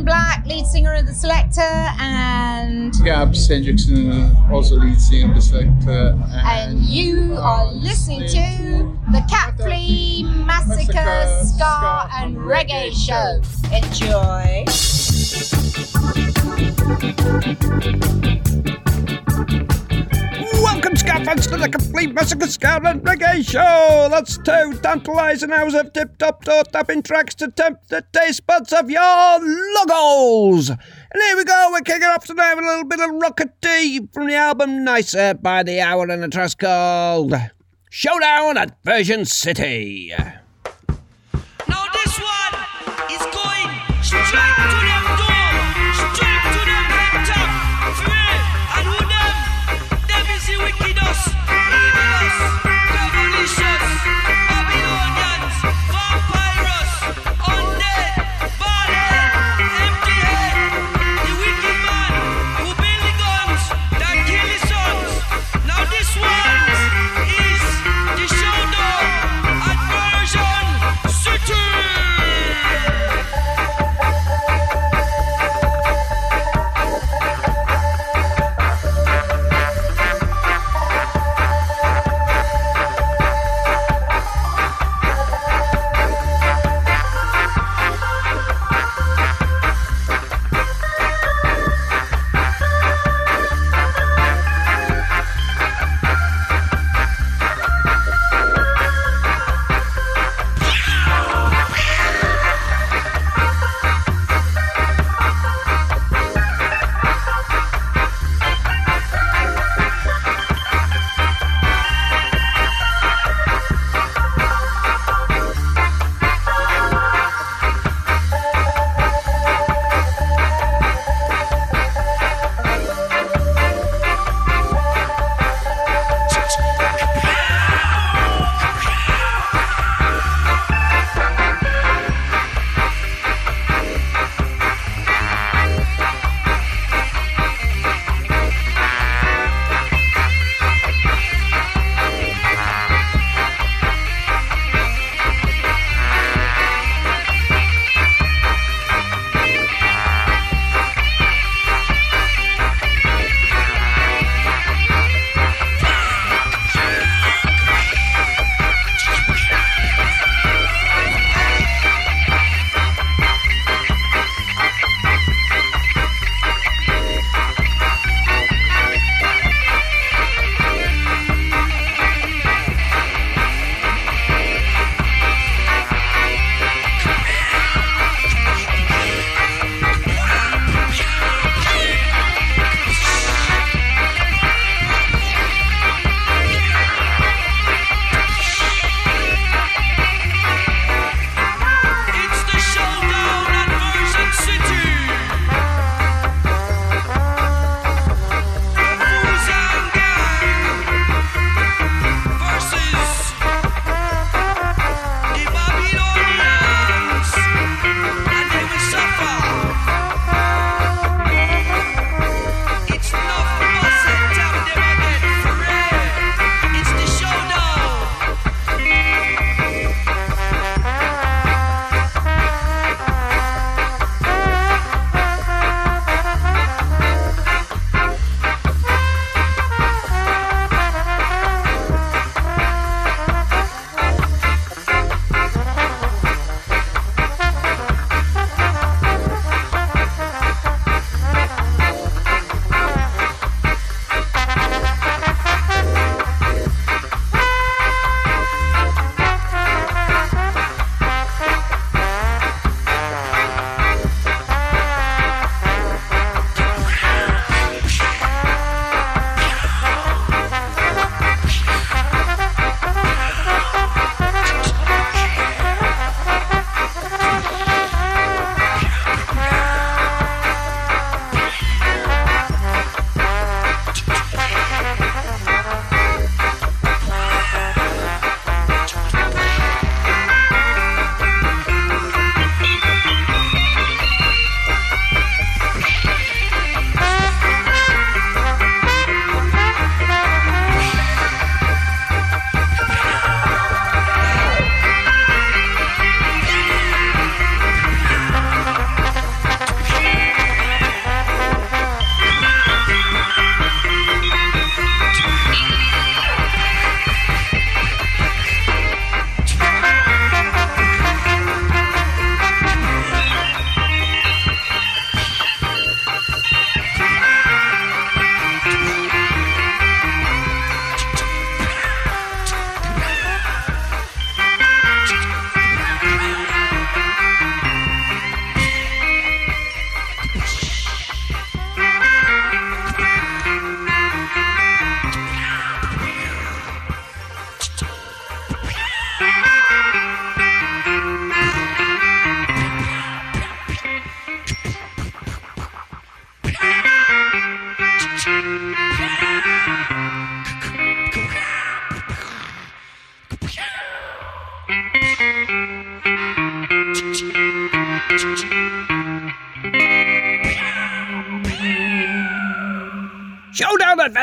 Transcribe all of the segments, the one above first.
Black, lead singer of The Selecter, and. Gaps Hendrickson, also lead singer of The Selecter. And, you uh, are listening to the Cat Flea Massacre, Ska and and Reggae Reggae Show. Enjoy. Welcome, Scoffans, to the complete Massacre Ska and Reggae Show. That's two tantalising hours of tip-top, toe-tapping tracks to tempt the taste buds of your logos. And here we go, we're kicking off tonight with a little bit of rockety from the album Nicer by the Hour and a Trust called Showdown at Version City.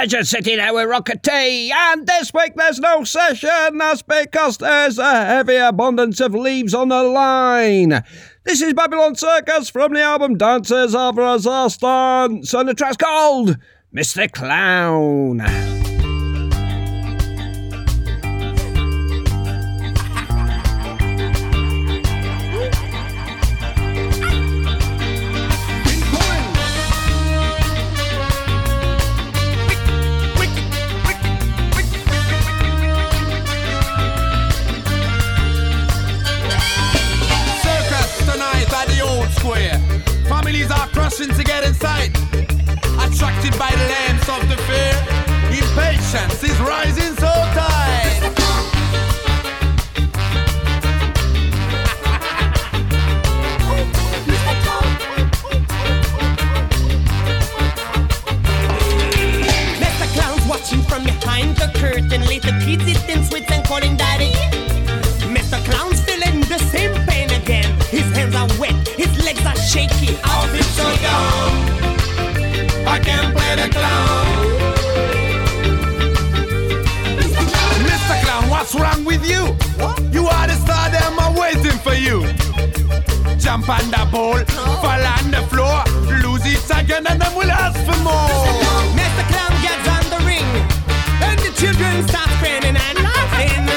Version City, there with Rocket Tea. And this week there's no session. That's because there's a heavy abundance of leaves on the line. This is Babylon Circus from the album Dances of Resistance. So the track's called Mr. Clown. Fall on the floor, lose it again, and then we'll ask for more. Mr. Clown gets on the ring, and the children start spinning and laughing.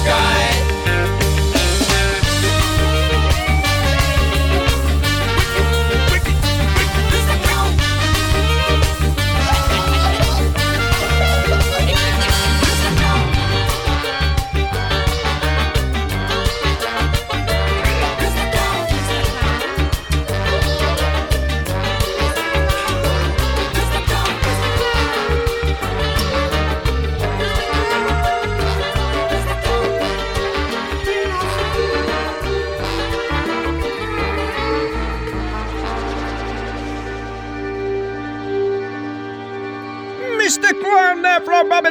sky.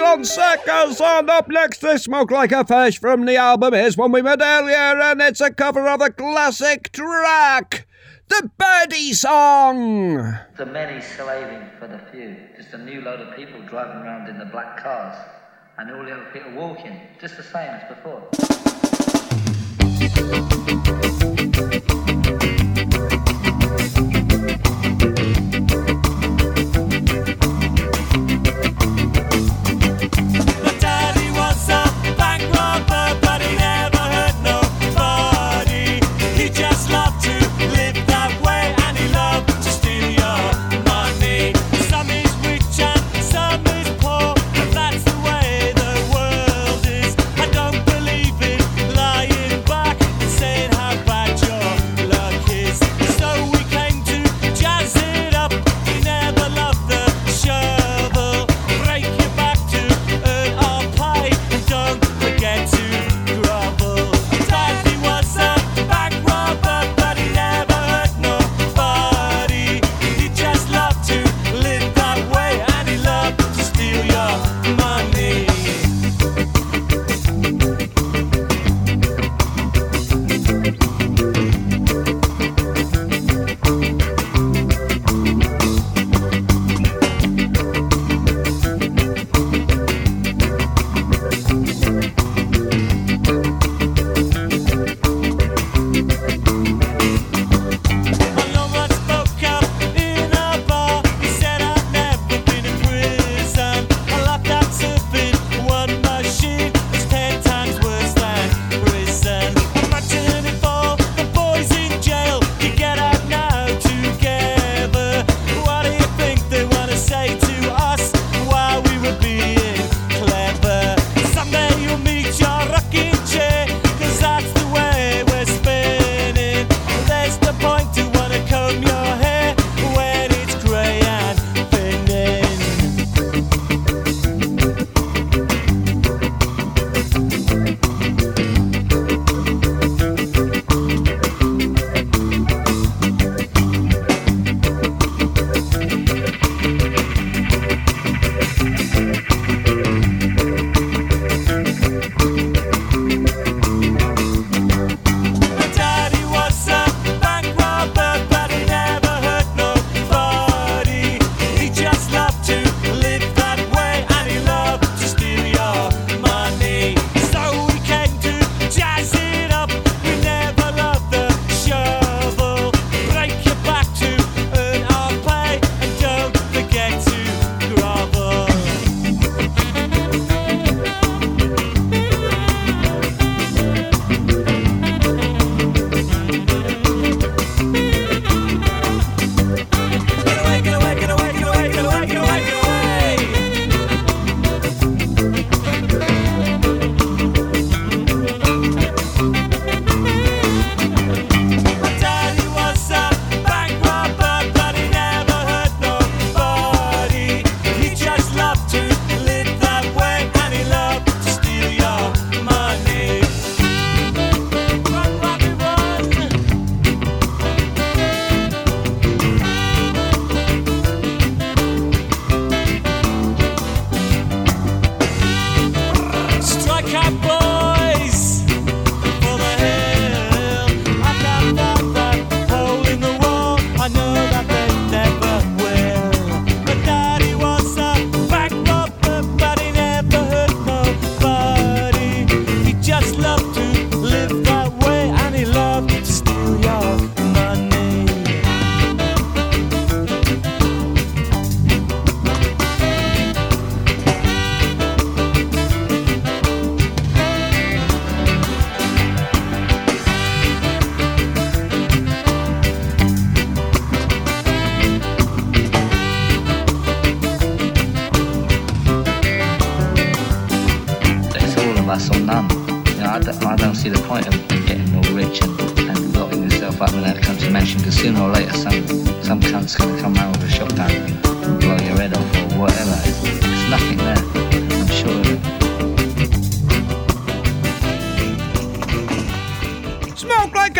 31 seconds on up next to Smoke Like a Fish from the album. Here's one we made earlier, and it's a cover of a classic track. The Birdie Song! The many slaving for the few. Just a new load of people driving around in the black cars. And all the other people walking, just the same as before.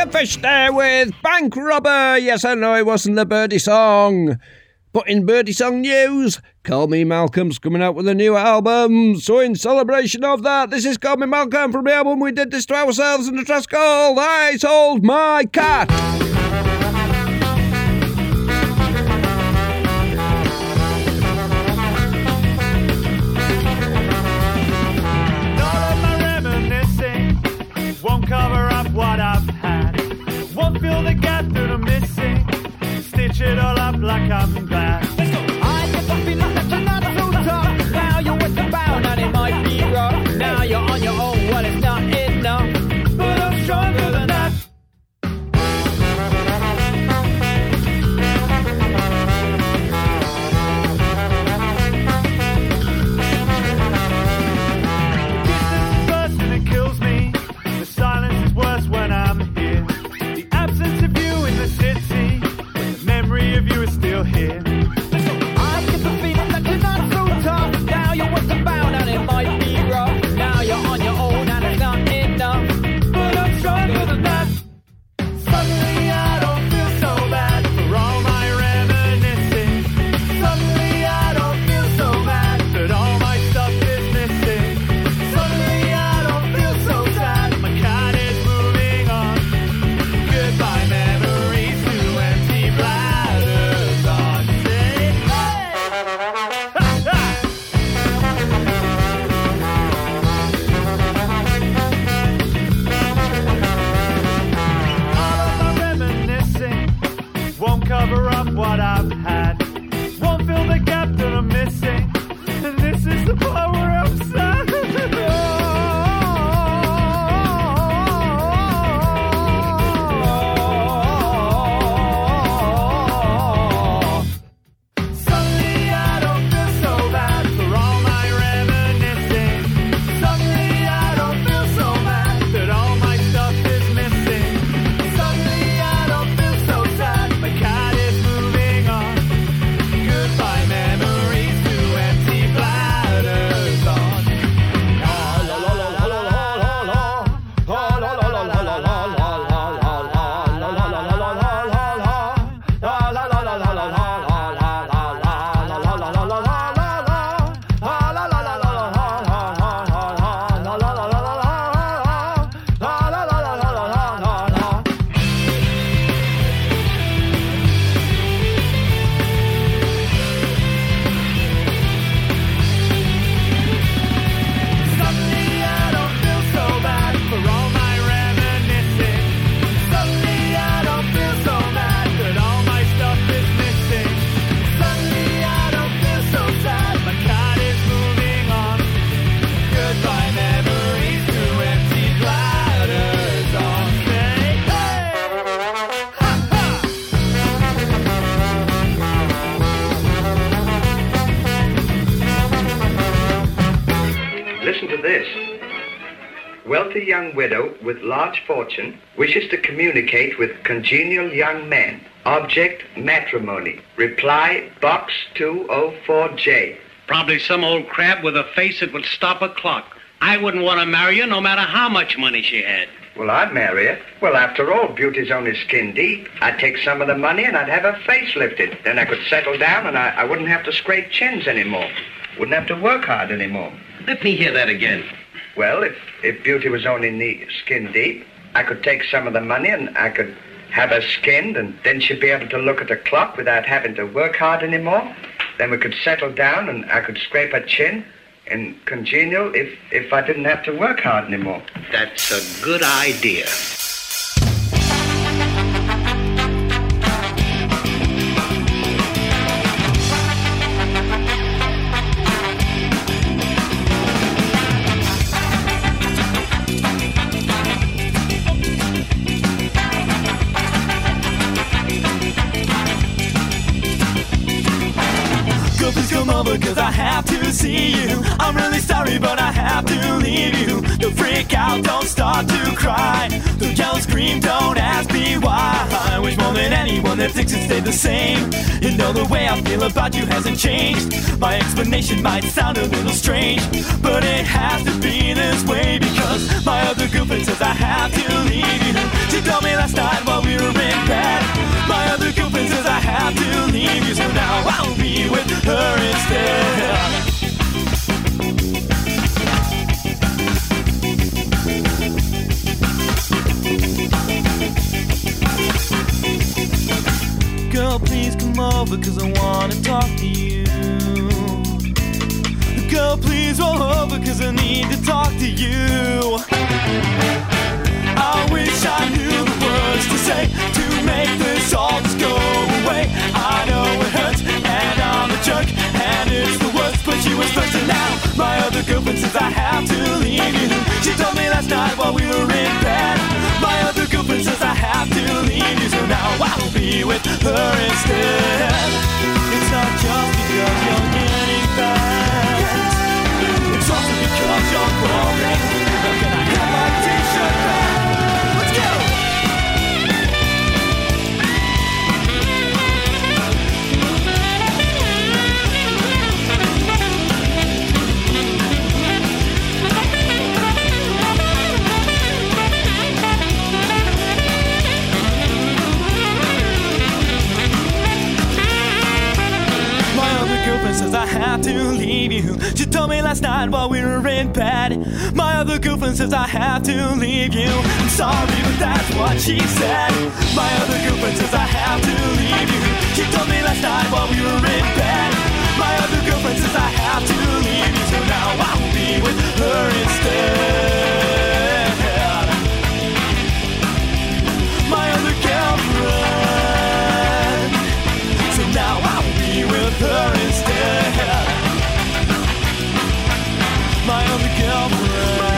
Fish there with Bank Robber. Yes, I know it wasn't the Birdie song. But in Birdie Song news, Call Me Malcolm's coming out with a new album. So in celebration of that, this is Call Me Malcolm from the album We Did This to Ourselves in the trust called I Sold My Cat. Cover The gap that I'm missing. Stitch it all up like I'm glad. Large fortune wishes to communicate with congenial young men. Object matrimony. Reply box 204J. Probably some old crab with a face that would stop a clock. I wouldn't want to marry her no matter how much money she had. Well, I'd marry her. Well, after all, beauty's only skin deep. I'd take some of the money and I'd have her face lifted. Then I could settle down and I, I wouldn't have to scrape chins anymore. Wouldn't have to work hard anymore. Let me hear that again. Well, if, if beauty was only knee, skin deep, I could take some of the money and I could have her skinned, and then she'd be able to look at the clock without having to work hard anymore. Then we could settle down and I could scrape her chin and congenial if, if I didn't have to work hard anymore. That's a good idea. Have to see you. I'm really sorry, but have to leave you. Don't freak out, don't start to cry. Don't yell, scream, don't ask me why. I wish more than anyone that things would stay the same. You know the way I feel about you hasn't changed. My explanation might sound a little strange, but it has to be this way because my other girlfriend says I have to leave you. She told me last night while we were in bed. My other girlfriend says I have to leave you, so now I'll be with her instead. Come over cause I wanna talk to you. Girl, please roll over cause I need to talk to you. I wish I knew the words to say to make this all just go away. I know it hurts and I'm a jerk and it's the worst, but she was first and now my other girlfriend says I have to leave you. She told me last night while we were in bed. I'll be with her instead. It's not just because you're getting fat. It's also because you're boring. Can I have my t-shirt back? Says I have to leave you. She told me last night while we were in bed. My other girlfriend says I have to leave you. I'm sorry, but that's what she said. My other girlfriend says I have to leave you. She told me last night while we were in bed. My other girlfriend says I have to leave you. So now I'll be with her instead. With her instead. My other girlfriend.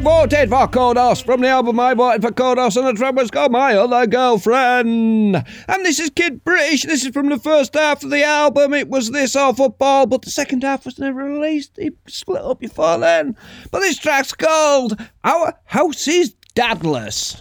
Voted for Kodos from the album I voted for Kodos, and the track was called My Other Girlfriend. And this is Kid British. This is from the first half of the album. It was this or football, but the second half was never released. It split up before then. But this track's called Our House is Dadless.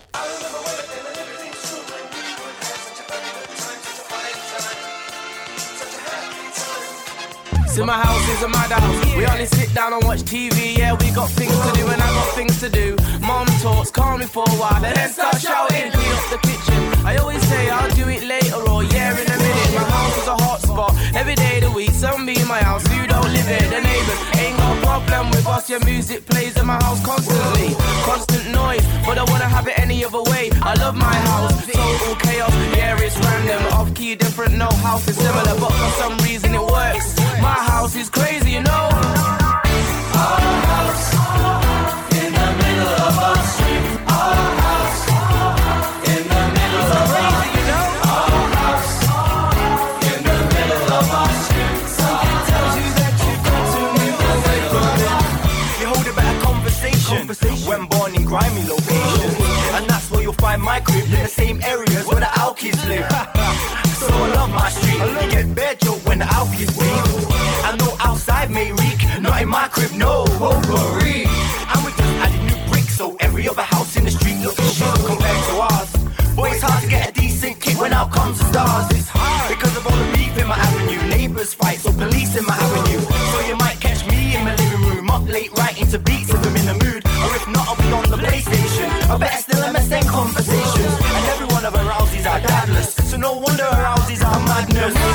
See, my house is a madhouse. We only sit down and watch TV. Yeah, we got things to do, and I got things to do. Mom talks, call me for a while, and then start shouting. Clean up the kitchen. I always say I'll do it later or yeah in a minute. My house is a hot spot. Every day of the week, some be in my house. You don't live here, the neighbors ain't problem with us. Your music plays in my house constantly. Constant noise, but I wanna have it any other way. I love my house. Total chaos. Yeah, it's random. Off key, different. No house is similar, but for some reason it works. My house is crazy, you know. Our house my crib in the same areas where the Alkies live. so I love my street. You get joke when the Alkies leave. I know outside may reek, not in my crib, no. Oh, Potpourri. And we just added new bricks, so every other house in the street looks shit compared to ours. But it's hard to get a decent kid when out comes the stars. It's hard because of all the beef in my avenue. Neighbors fight, so police in my avenue. So you might catch me in my living room, up late writing to beats if I'm in the mood. Or if not, I'll be on the PlayStation. I better still conversations. And every one of our houses are godless. So no wonder our houses are madness.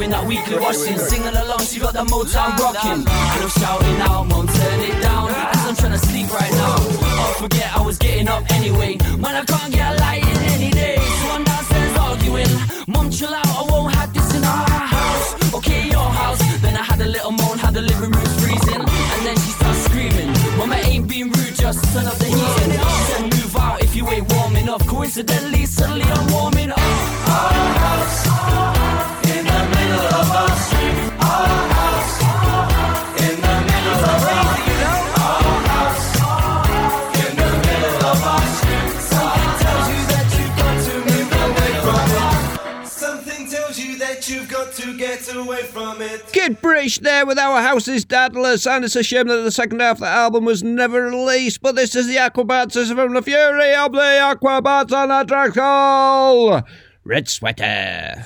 doing that weekly washing, singing along. She got the Motown rocking. And I'm shouting out, Mom, turn it down. As I'm trying to sleep right now. I forget I was getting up anyway. Man, I can't get a light in any day. So I'm downstairs arguing. Mom, chill out. I won't have this in our house. Okay, your house. Then I had a little moan, had the living room freezing, and then she starts screaming. Mama ain't being rude, just turn up the heat. And move out if you ain't warm enough. Coincidentally, suddenly I'm warming up. British there with Our House is Dadless, and it's a shame that the second half of the album was never released, but this is the Aquabats from the Fury of the Aquabats on a track called Red Sweater.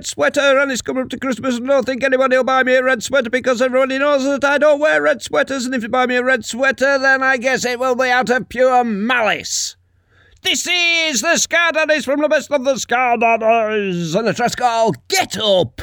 red sweater, and it's coming up to Christmas, and I don't think anybody will buy me a red sweater because everybody knows that I don't wear red sweaters, and if you buy me a red sweater, then I guess it will be out of pure malice. This is the Scar Daddies from the best of the Scar Daddies, and the dress call, Get Up!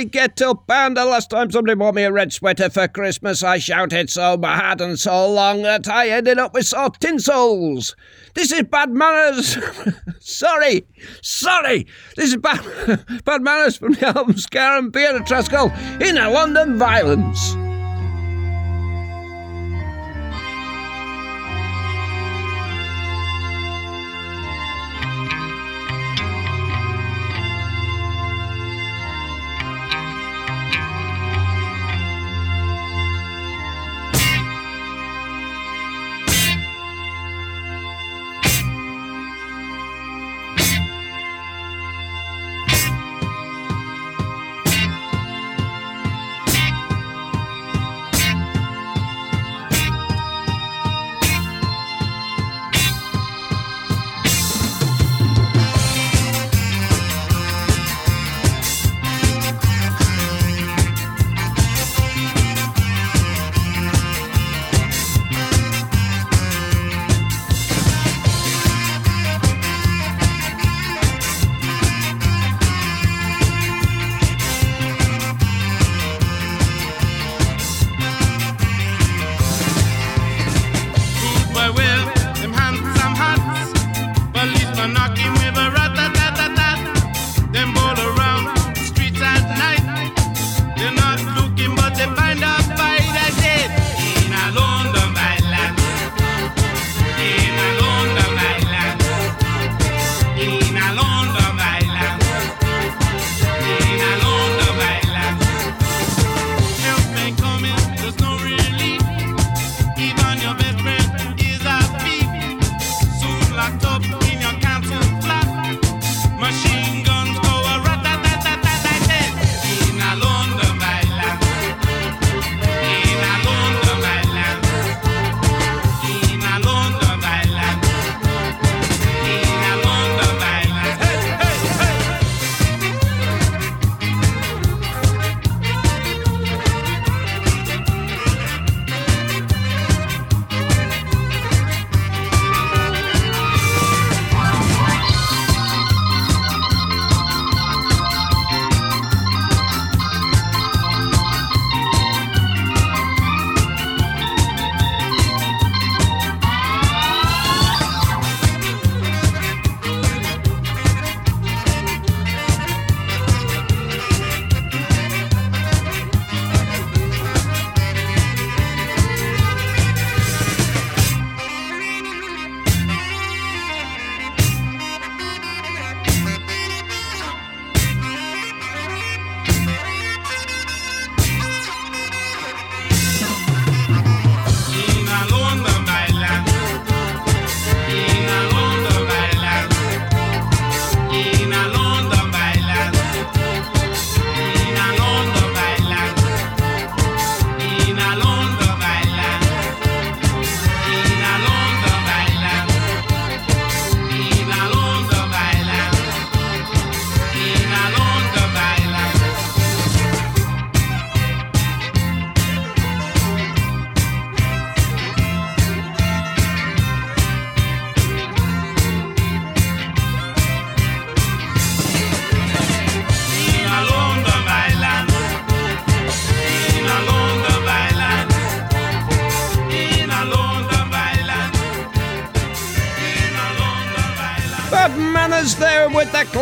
We get. And the last time somebody bought me a red sweater for Christmas, I shouted so bad and so long that I ended up with soft tinsels. This is bad manners. sorry, sorry. This is bad, bad manners from the album Ska and B and Tresco in a London Violence.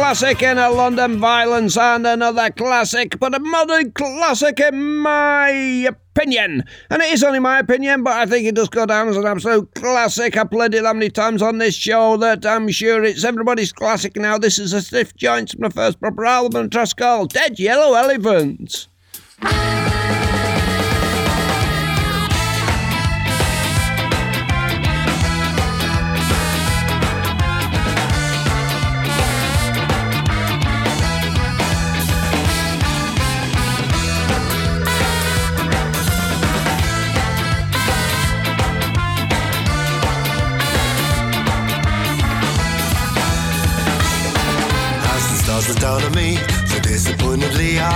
Classic in a London Violence and another classic, but a modern classic in my opinion. And it is only my opinion, but I think it does go down as an absolute classic. I played it that many times on this show that I'm sure it's everybody's classic now. This is a stiff joint from the first proper album, trust called Dead Yellow Elephants.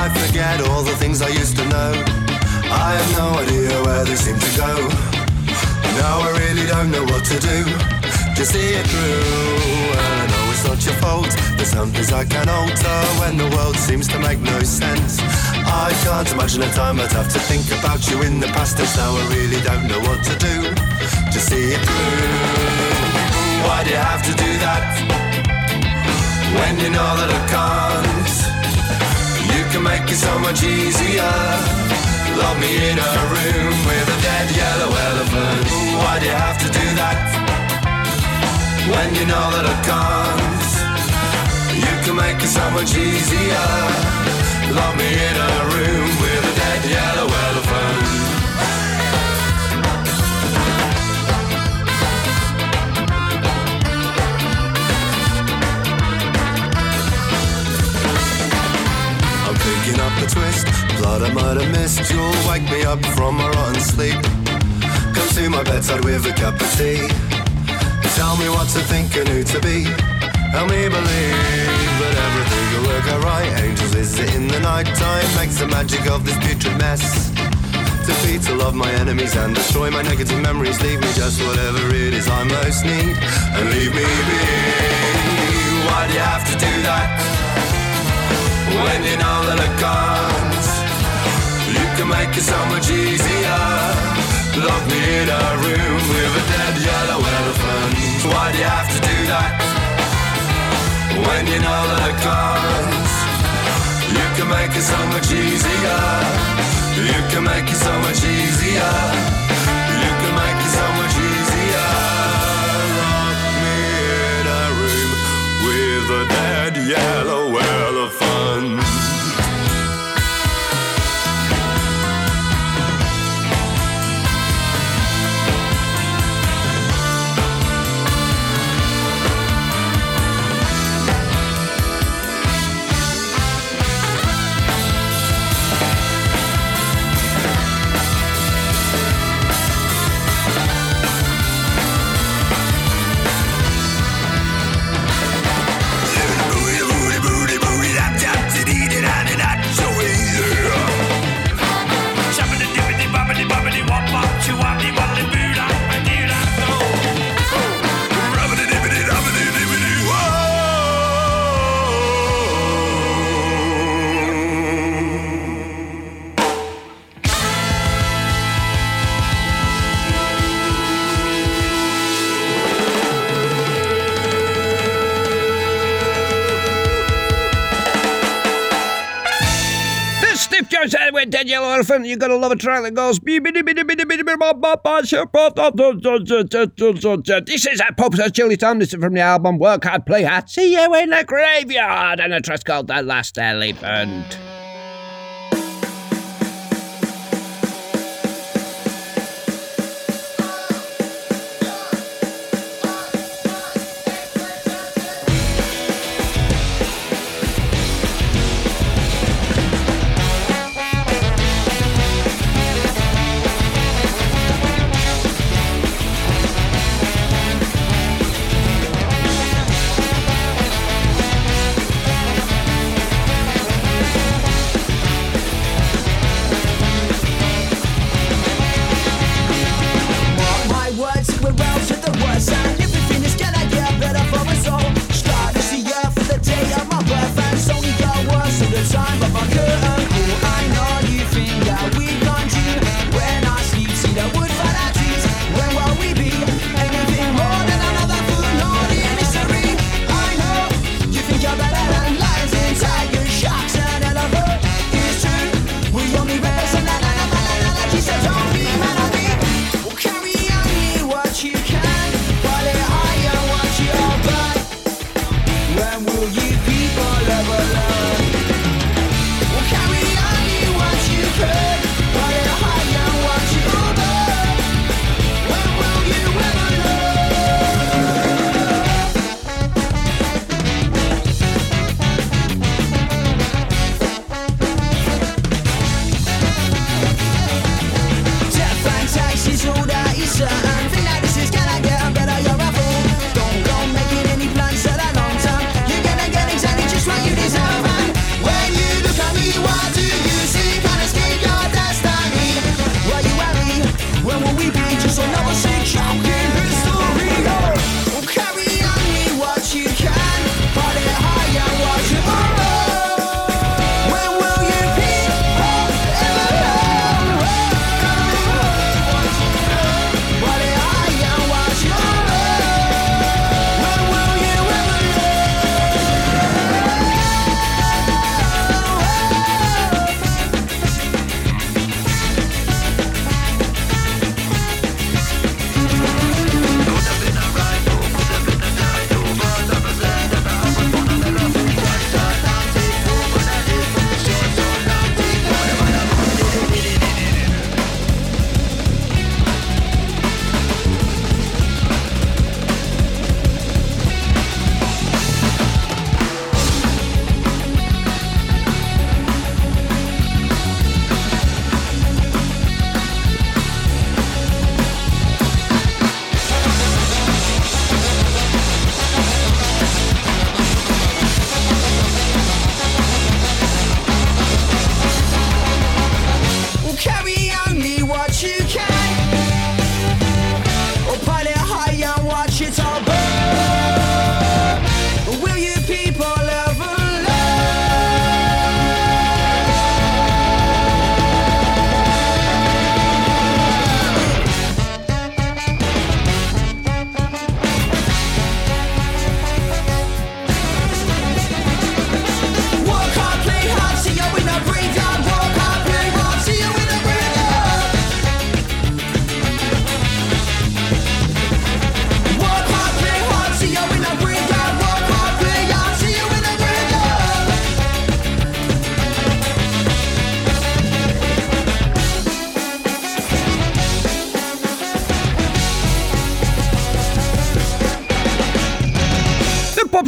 I forget all the things I used to know. I have no idea where they seem to go. Now I really don't know what to do to see it through. And I know it's not your fault. There's some things I can alter when the world seems to make no sense. I can't imagine a time I'd have to think about you in the past tense. Now I really don't know what to do to see it through. Why do you have to do that? when you know that I can't. You can make it so much easier. Lock me in a room with a dead yellow elephant. Why do you have to do that? When you know that I can't. You can make it so much easier. Lock me in a Have missed. You'll wake me up from a rotten sleep. Come to my bedside with a cup of tea. Tell me what to think and who to be. Help me believe that everything will work alright. Angels visit in the night time. Makes the magic of this putrid mess. Defeat all of my enemies and destroy my negative memories. Leave me just whatever it is I most need. And leave me be. Why do you have to do that? when you know that I can't. You can make it so much easier. Lock me in a room with a dead yellow elephant. Why do you have to do that? When you know that I can't. You can make it so much easier. You can make it so much easier. You can make it so much easier. Lock me in a room with a dead yellow elephant. With Dead Yellow Elephant. You gotta love a track that goes. This is at Pope's Chili Time. This is from the album Work Hard, Play Hard. See you in the graveyard. And a track called The Last Elephant.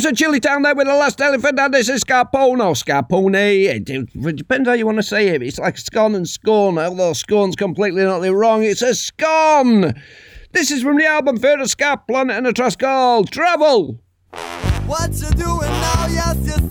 was a chilly town there with the last elephant. Fernandez and Scarpone, or Scarpone. It, it, depends how you want to say it. It's like scorn and scorn, although scorn's completely not wrong. It's a scorn. This is from the album Further Scar Planet and a Trust called Travel. What you doing now? Yes, you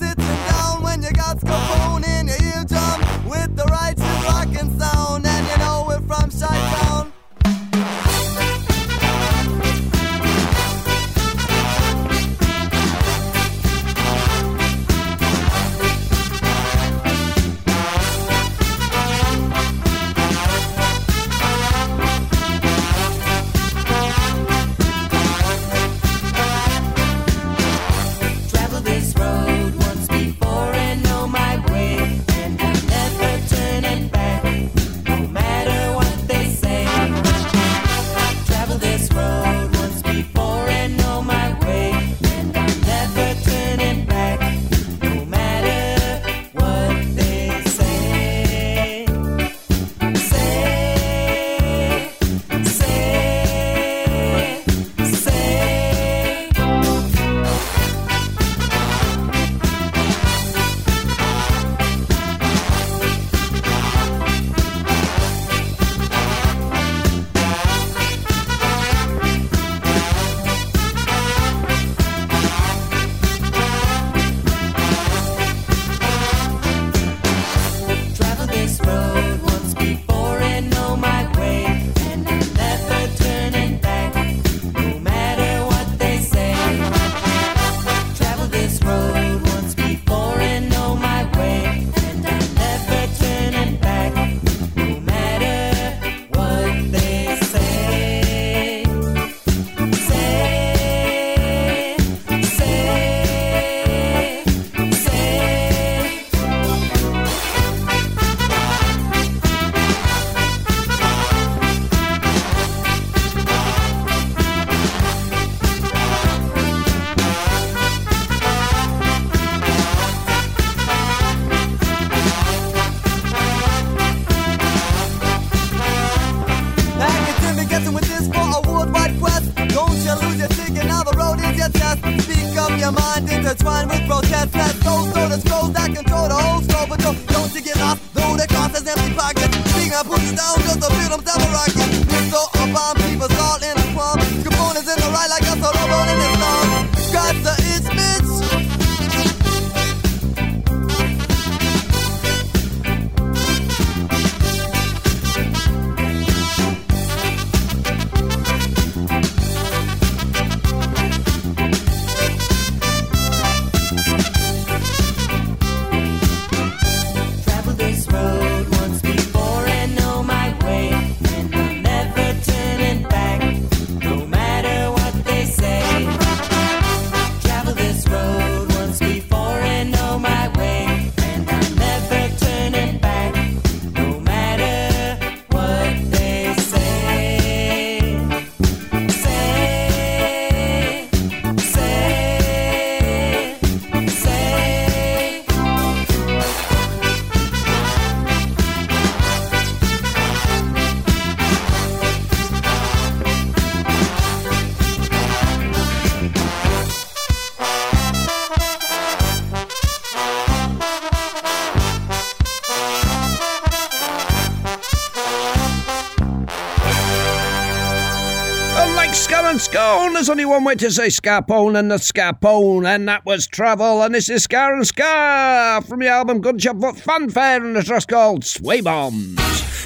there's only one way to say Scarpone and the Scarpone, and that was Travel, and this is Scar and Scar from the album Gunshot Foot Fanfare, and the track called Sway Bombs.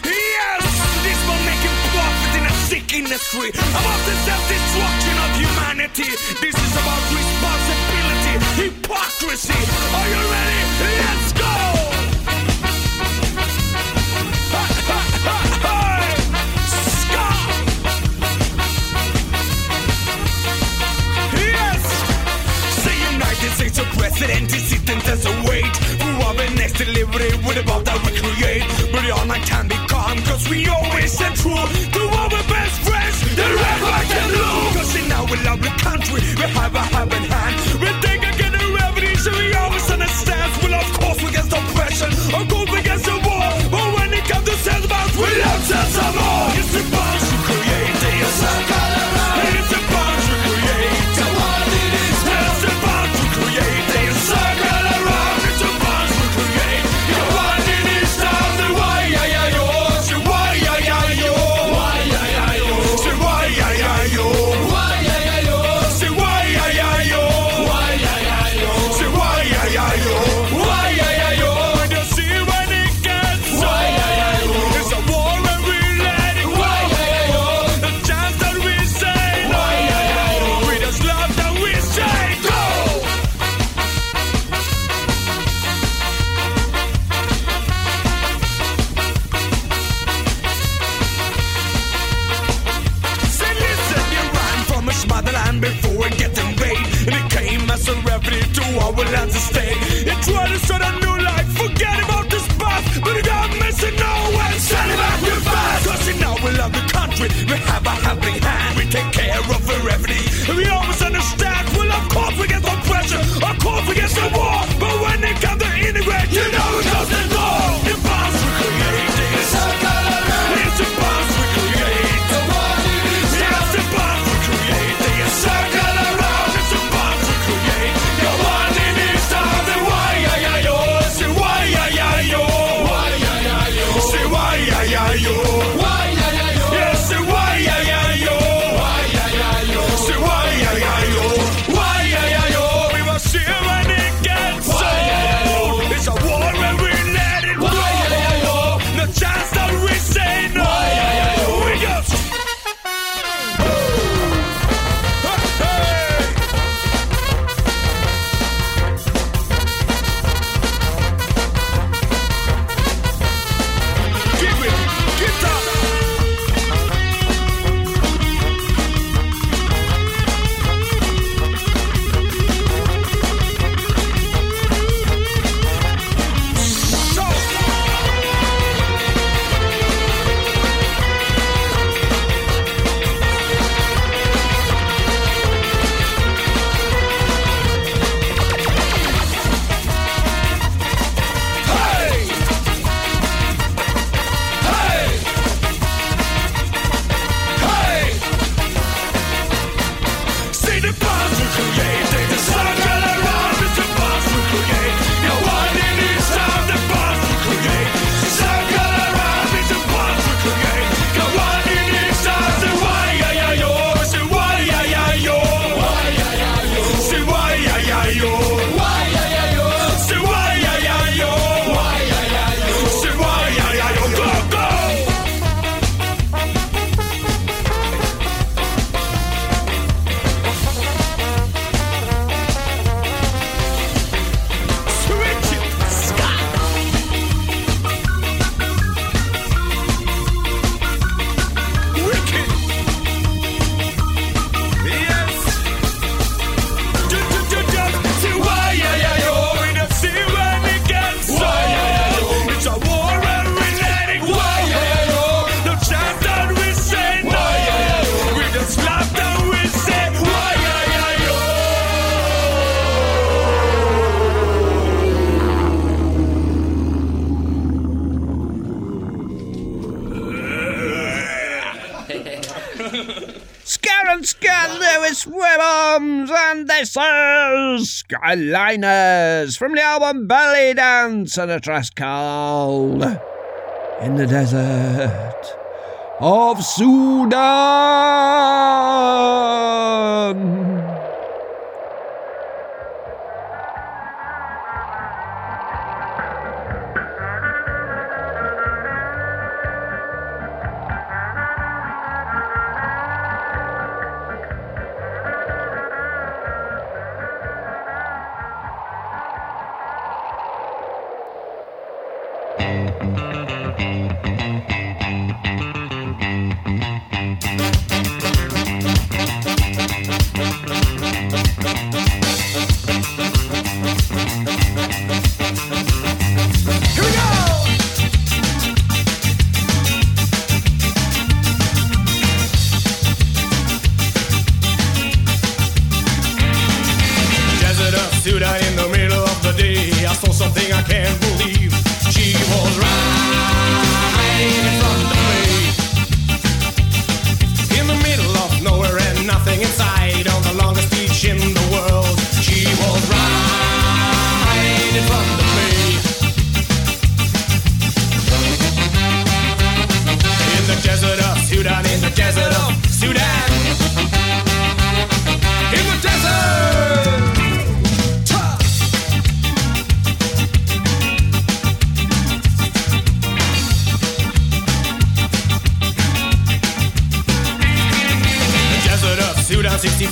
Yes, this will make him profit in a sick industry. About the self-destruction of humanity. This is about responsibility, hypocrisy. Are you ready? delivery with the bond that we create. But the I can be become, cause we always said true to our best friends, the red, black, and lose. Cause in our lovely country, we have a helping hand. We're. us arms, and this is Skyliners from the album Belly Dance and a track called In the Desert of Sudan. can't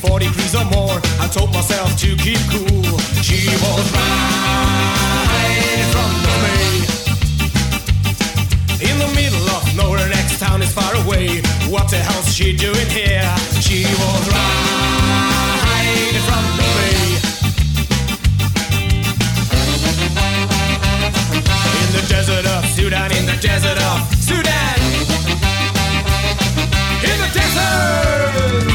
40 degrees or more. I told myself to keep cool. She was right from front of. In the middle of nowhere, next town is far away. What the hell's she doing here? She was right in front. In the desert of Sudan, in the desert of Sudan. In the desert!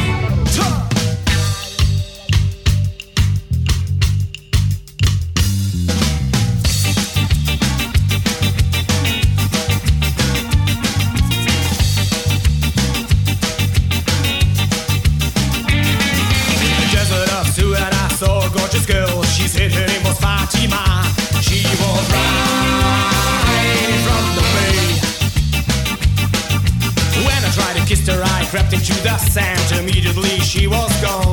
into the sand. Immediately she was gone.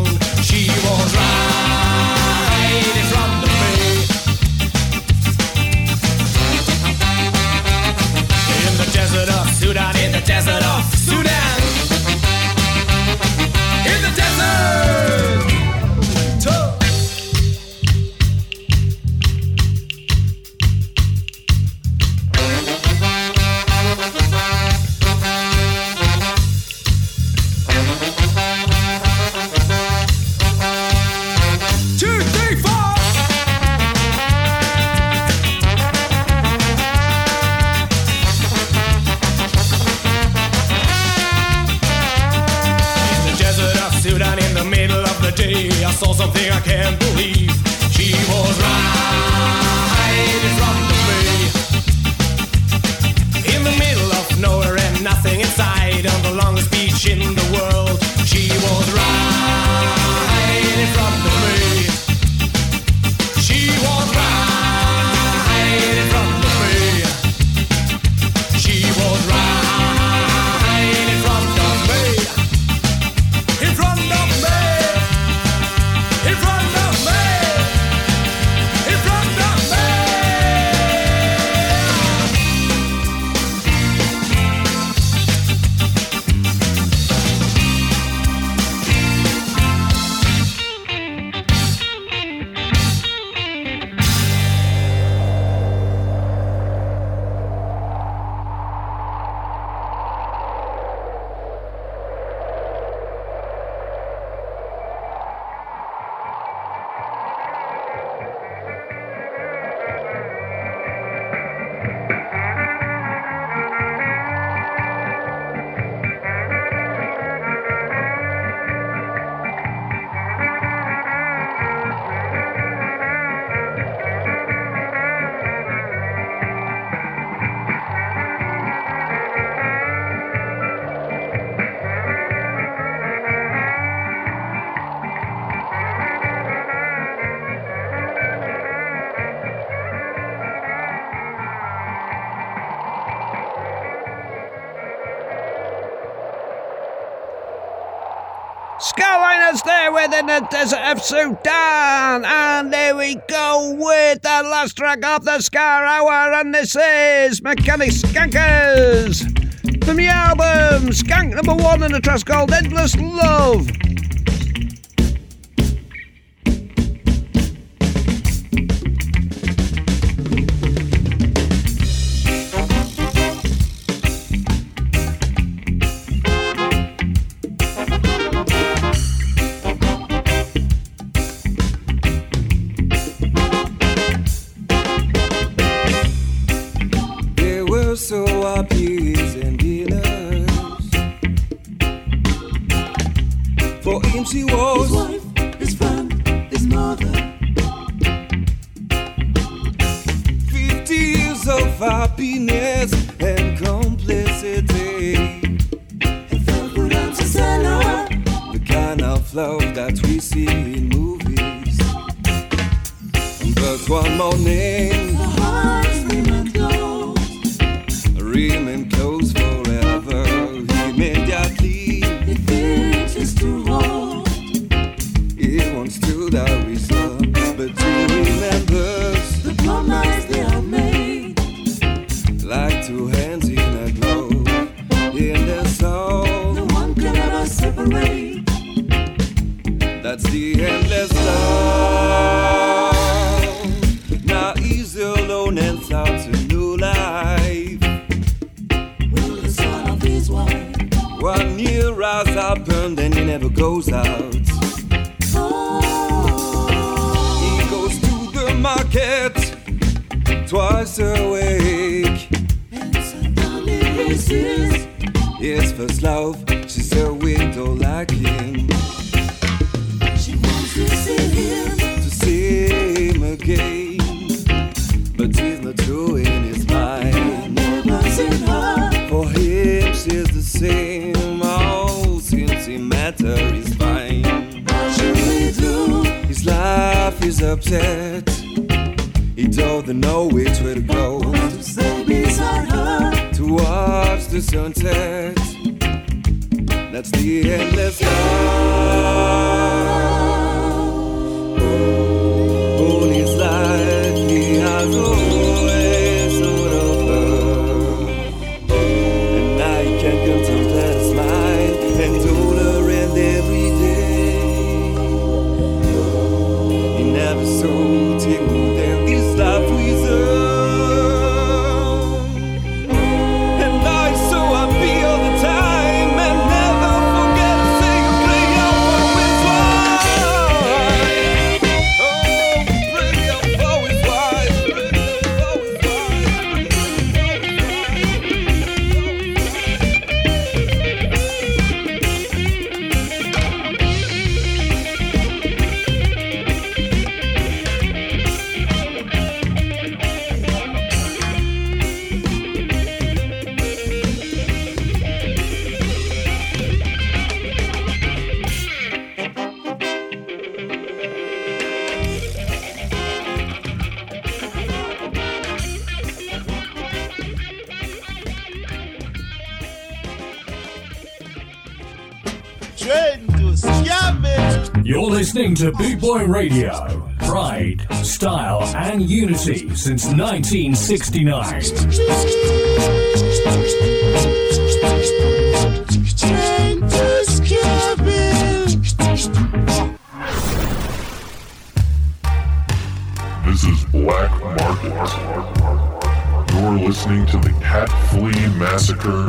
desert of Sudan. And here we go with the last track of the Ska Hour, and this is Mechanic Skankers from the album Skank number one, and a track called Endless Love. same old skinny matter is fine. His life is upset. He doesn't know which way to go. To watch the sunset. That's the endless love. All his life he has. Oh, to Big Boy Radio. Pride, style, and unity since 1969. This is Black Market. You're listening to the Cat Flea Massacre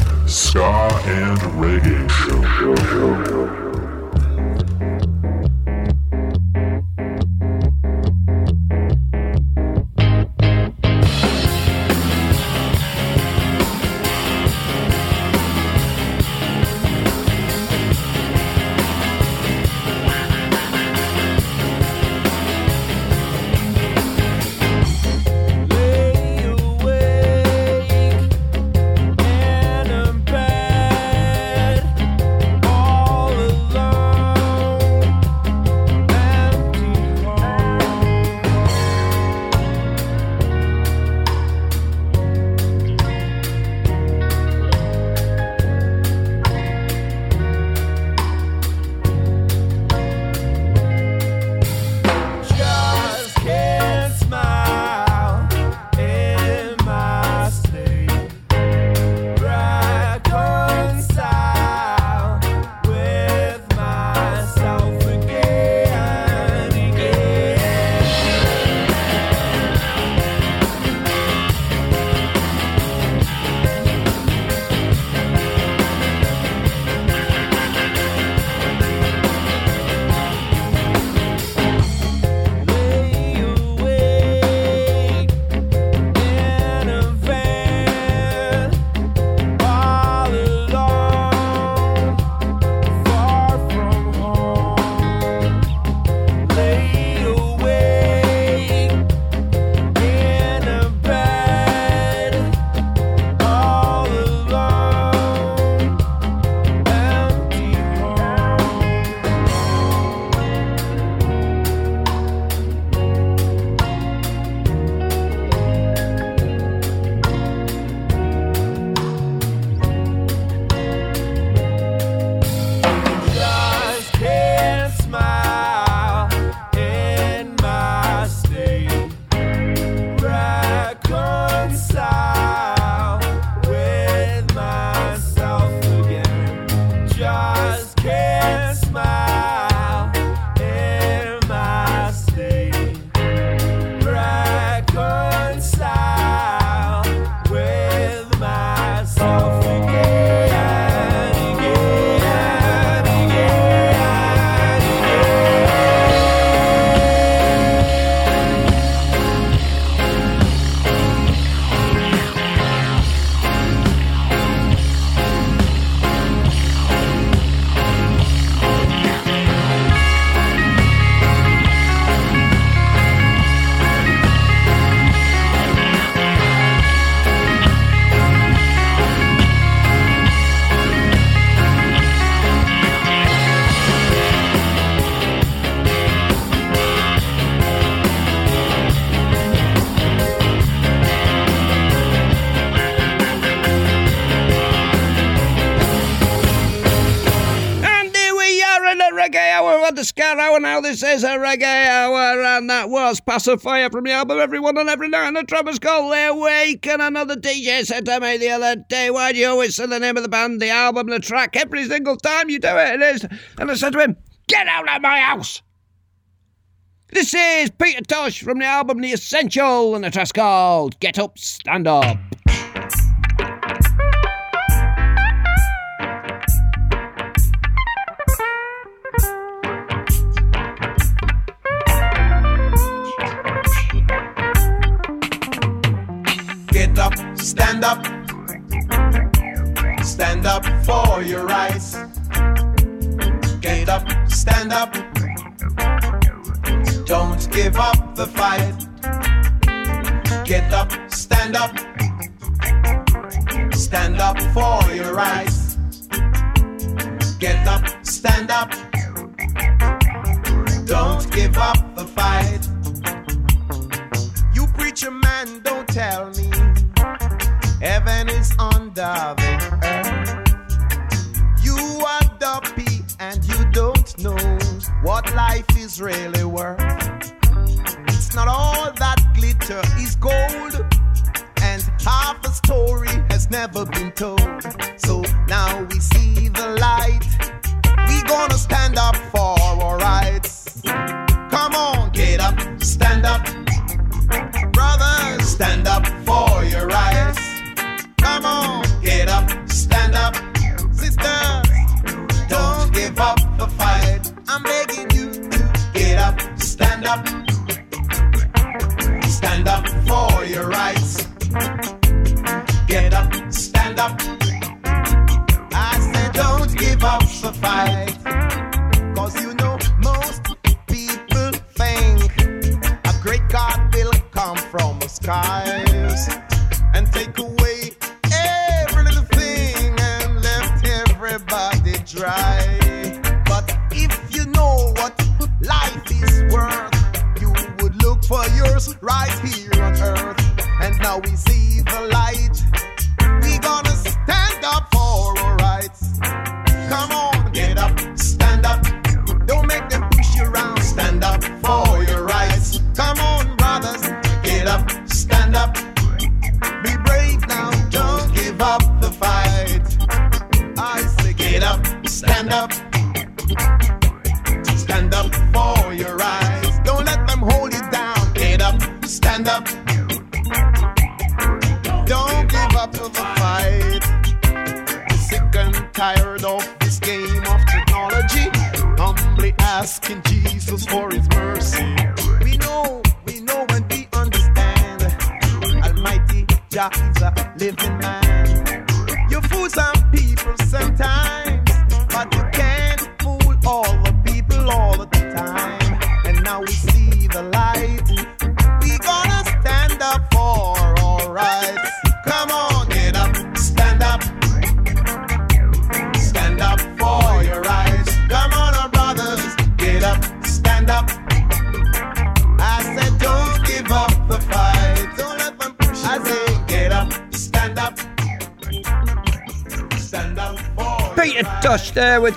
this is a reggae hour, and that was Pacifier from the album Everyone and Every Night. And the drum is called The Awake. And another DJ said to me the other day, Why do you always say the name of the band, the album, the track every single time you do it? It is. And I said to him, Get out of my house! This is Peter Tosh from the album The Essential, and the track's called Get Up, Stand Up. Stand up. Stand up for your rights. Get up, stand up. Don't give up the fight. Get up, stand up. Stand up for your rights. Get up, stand up. Don't give up the fight. You preacher man, don't tell me heaven is under the earth. You are dumpy and you don't know what life is really worth. It's not all that glitter is gold, and half a story has never been told. So now we see the light. We gonna stand up for our rights. Come on, get up, stand up. Brothers, stand up for your rights. Stand up. Sisters, don't give up the fight. I'm begging you to get up, stand up. Stand up for your rights. Get up, stand up. I said, don't give up the fight. Cause you know, most people think a great God will come from the skies and take away dry. But if you know what life is worth, you would look for yours right here on earth. And now we see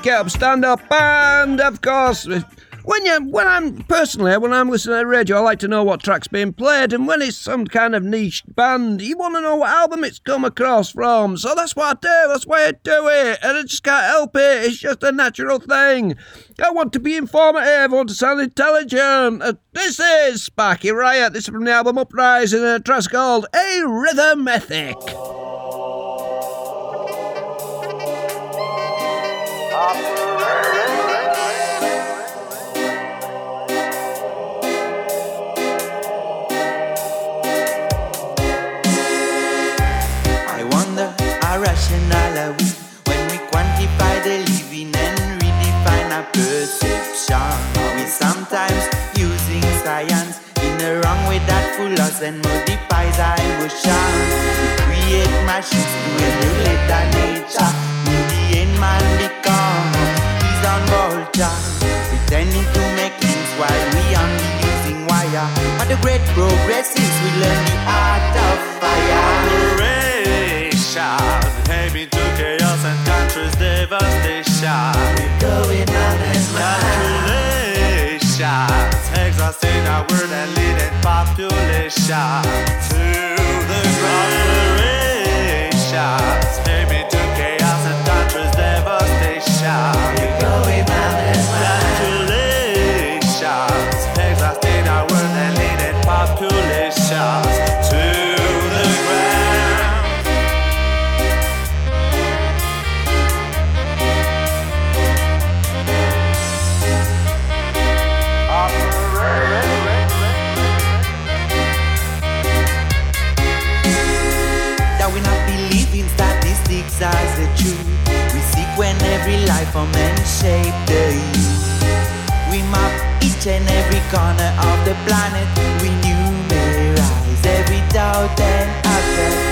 Get Up, Stand Up, and of course, when you when I'm personally when I'm listening to the radio, I like to know what track's being played, and when it's some kind of niche band, you want to know what album it's come across from. So that's what I do. That's why I do it, and I just can't help it. It's just a natural thing. I want to be informative. I want to sound intelligent. Uh, this is Sparky Riot. This is from the album Uprising, and a track called A Rhythm Ethic. That and modifies our emotion. We create machines to emulate our nature. In the end, man become his own vulture, pretending to make things while we only using wire. But the great progress is we learn the art of fire. Operation, heading to chaos and country's devastation. We're going on as Calculation, Exhausting our world and leading population to the operations. Aiming to chaos and country's devastation. You're going. Exhausting our world and leading populations to as the truth. We seek when every life for men shape the youth. We map each and every corner of the planet. We numerize every doubt and effort.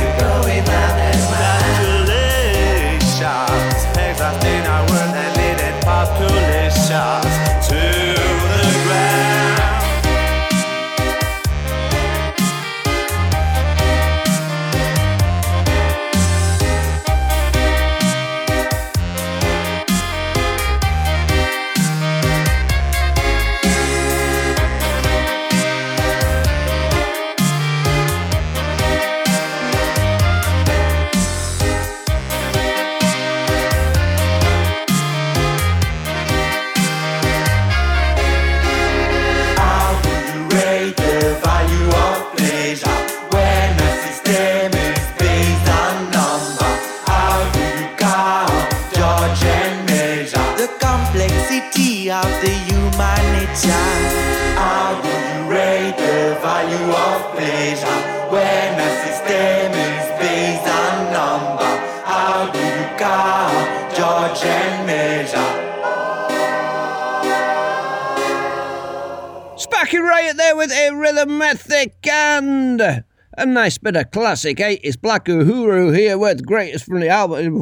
rhythmatic and a nice bit of classic 80s Black Uhuru here with greatest from the album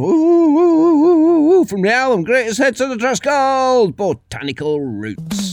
from the album Greatest Hits of the Trust called Botanical Roots.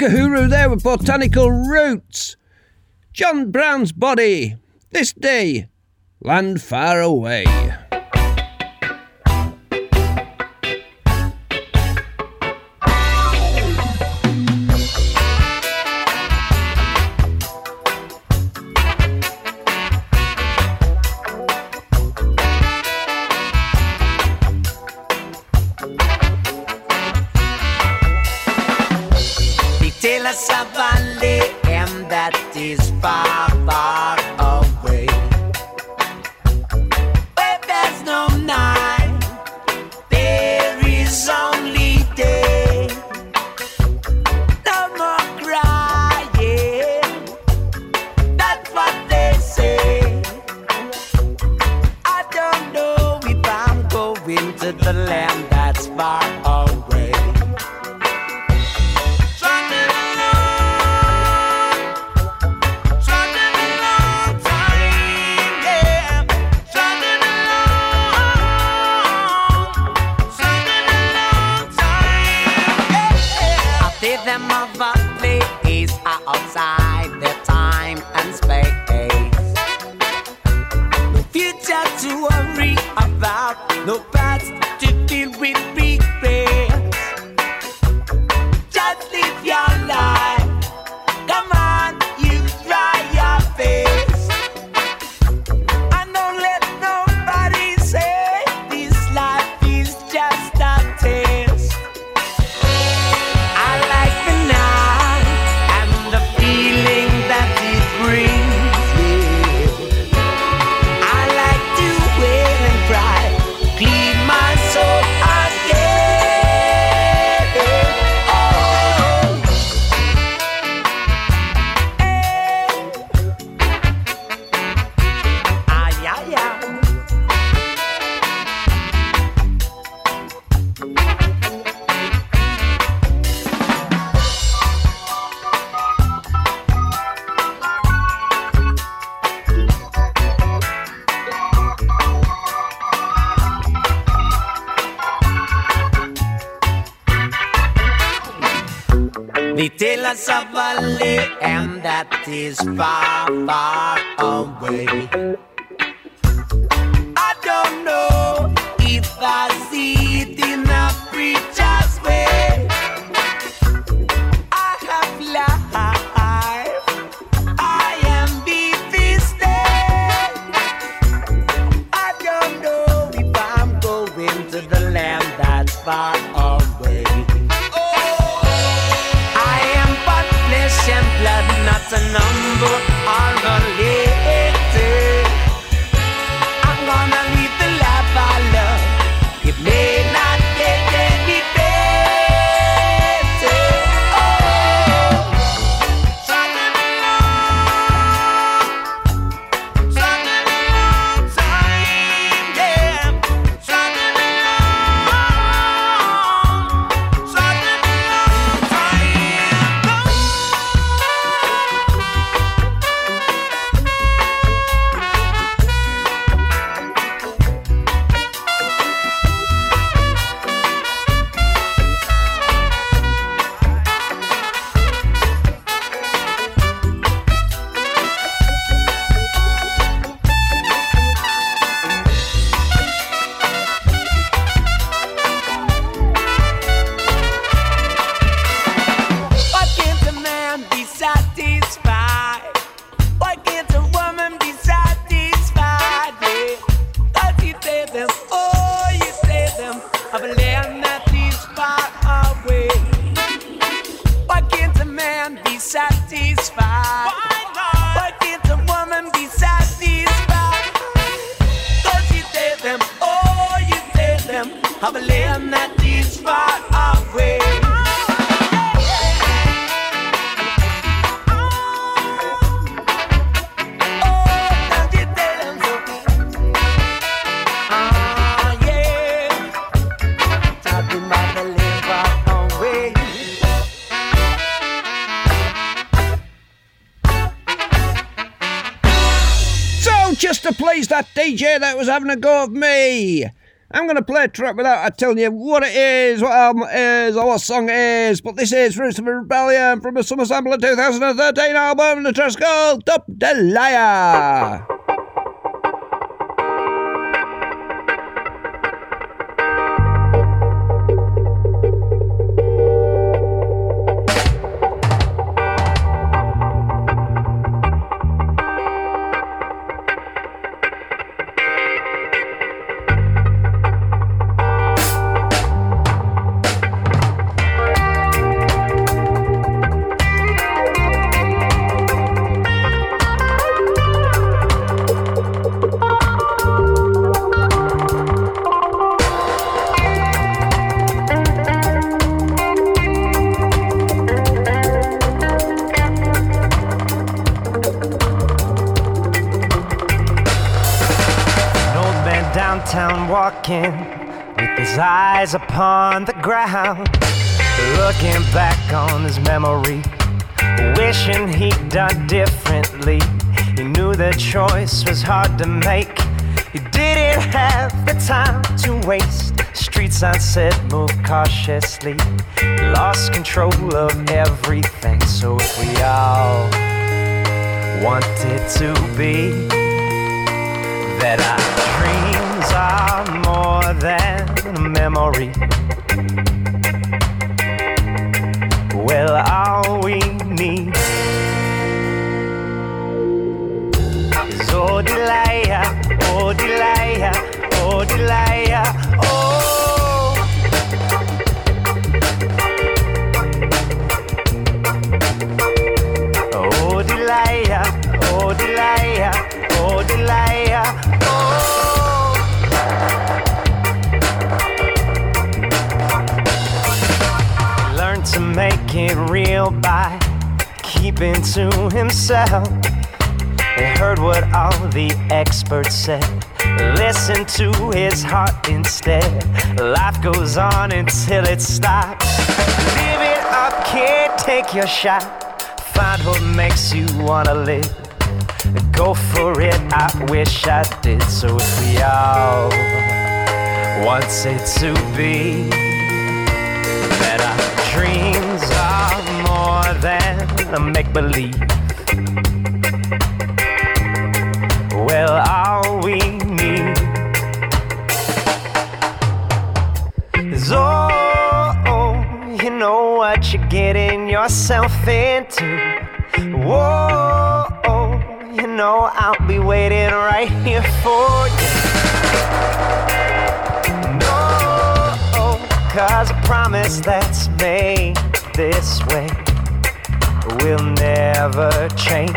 Uhuru there with Botanical Roots. John Brown's Body. This day, Land Far Away. them other please are outside their time and space. No future to worry about, no past that is far, far away. Was having a go of me, I'm going to play a track without telling you what it is, what album it is, or what song it is. But this is Roots of Rebellion from the Summer Sample of 2013 album, the track's called Top the choice was hard to make. You didn't have the time to waste. Streets unsaid, move cautiously. Lost control of everything. So if we all wanted to be that our dreams are more than a memory. To himself. He heard what all the experts said. Listen to his heart instead. Life goes on until it stops. Live it up, kid, take your shot. Find what makes you wanna live. Go for it, I wish I did. So if we all want it to be than make believe. Well, all we need is oh, oh, you know what you're getting yourself into. Whoa, oh, you know I'll be waiting right here for you. No, oh, cause a promise that's made this way will never change.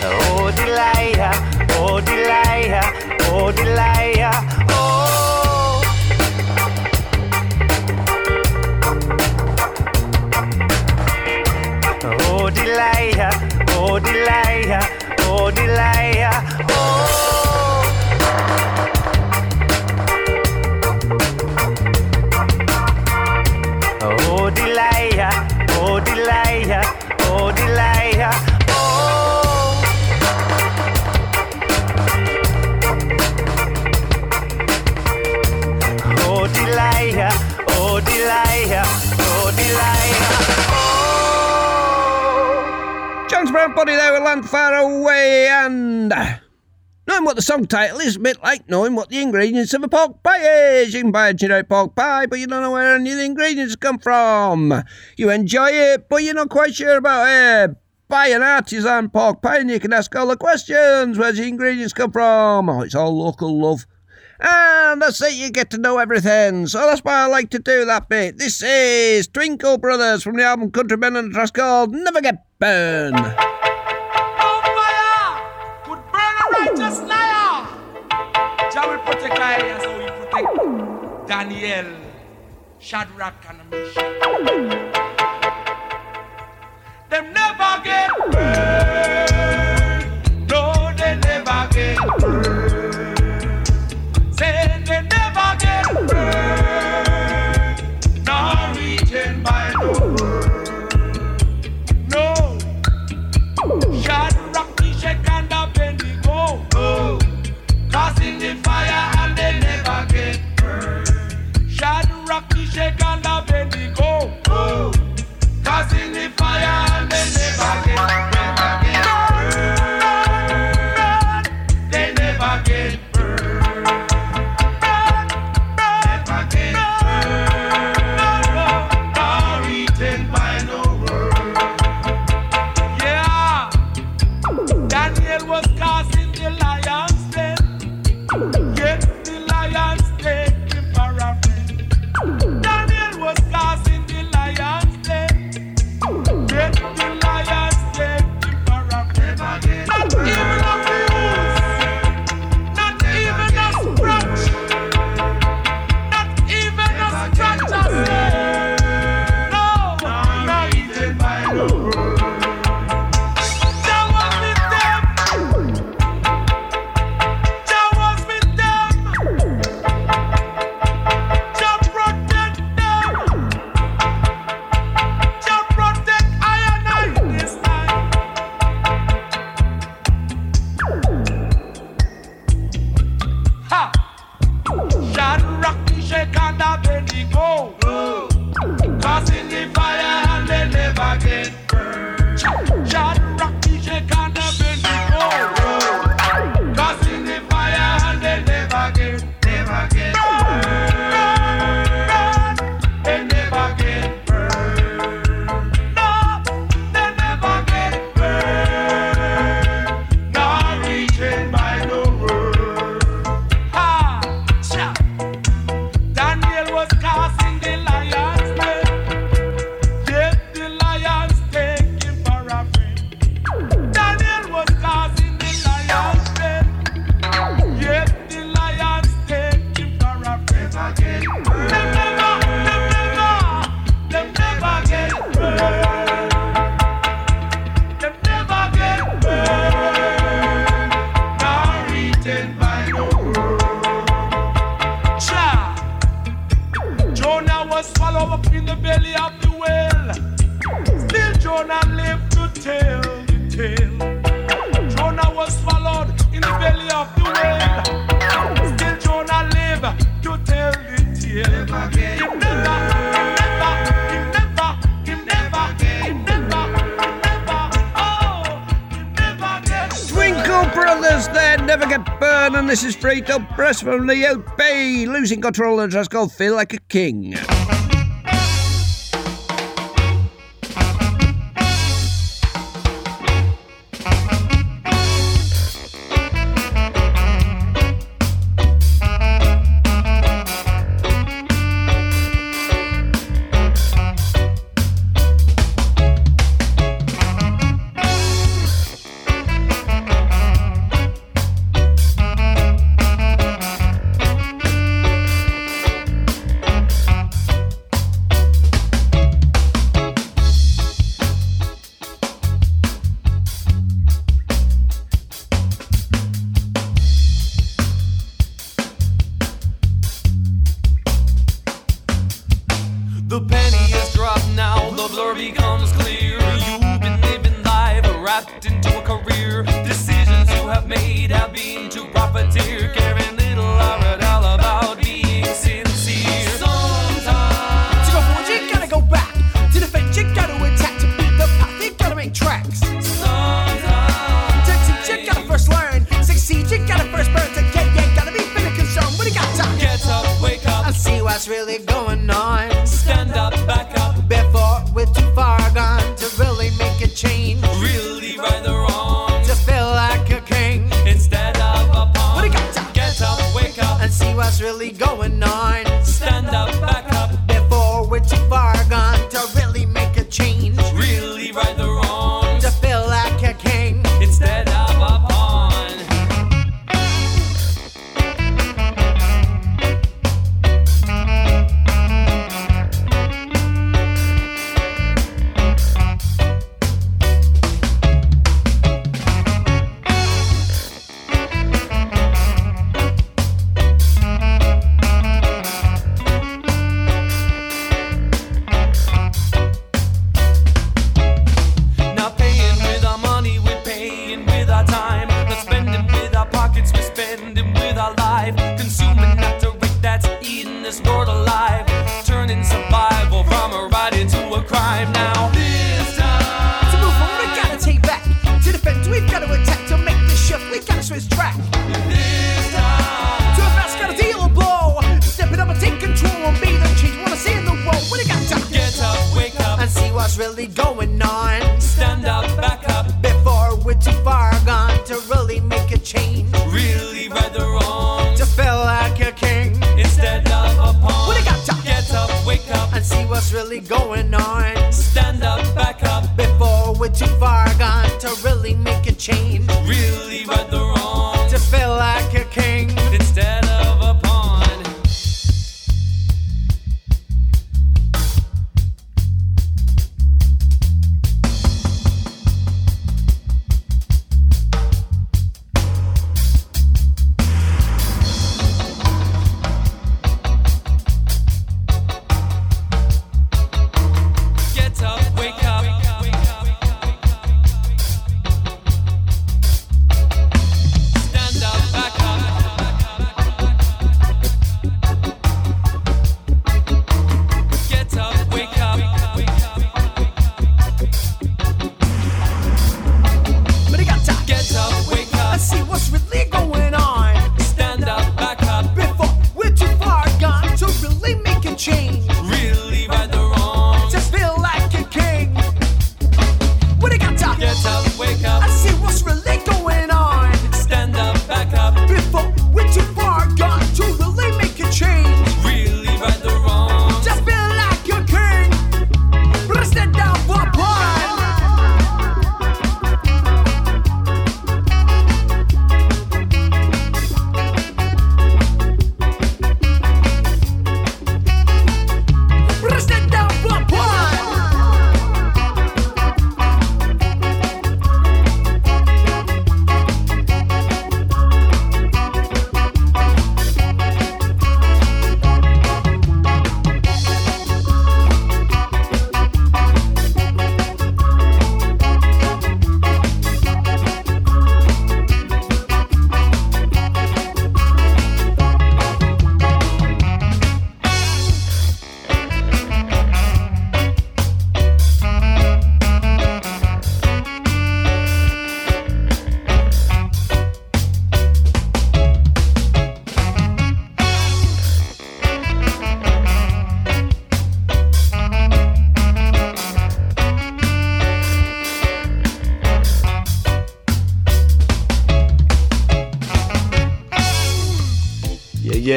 Oh, Delia, oh, Delia, oh, Delia, oh. Oh, Delia, oh, Delia, oh, Delia, oh. body there will land far away and. Uh, knowing what the song title is a bit like knowing what the ingredients of a pork pie is. You can buy a generic pork pie, but you don't know where any of the ingredients come from. You enjoy it, but you're not quite sure about it. Buy an artisan pork pie and you can ask all the questions. Where's the ingredients come from? Oh, it's all local love. And that's it, you get to know everything. So that's why I like to do that bit. This is Twinkle Brothers from the album Countrymen and a called Never Get burn. Oh, fire would burn a righteous liar. Jah will protect our areas so protect Daniel, Shadrach, and Meshach. Them never get burned. This is free to press from the LP. Losing control and just go feel like a king.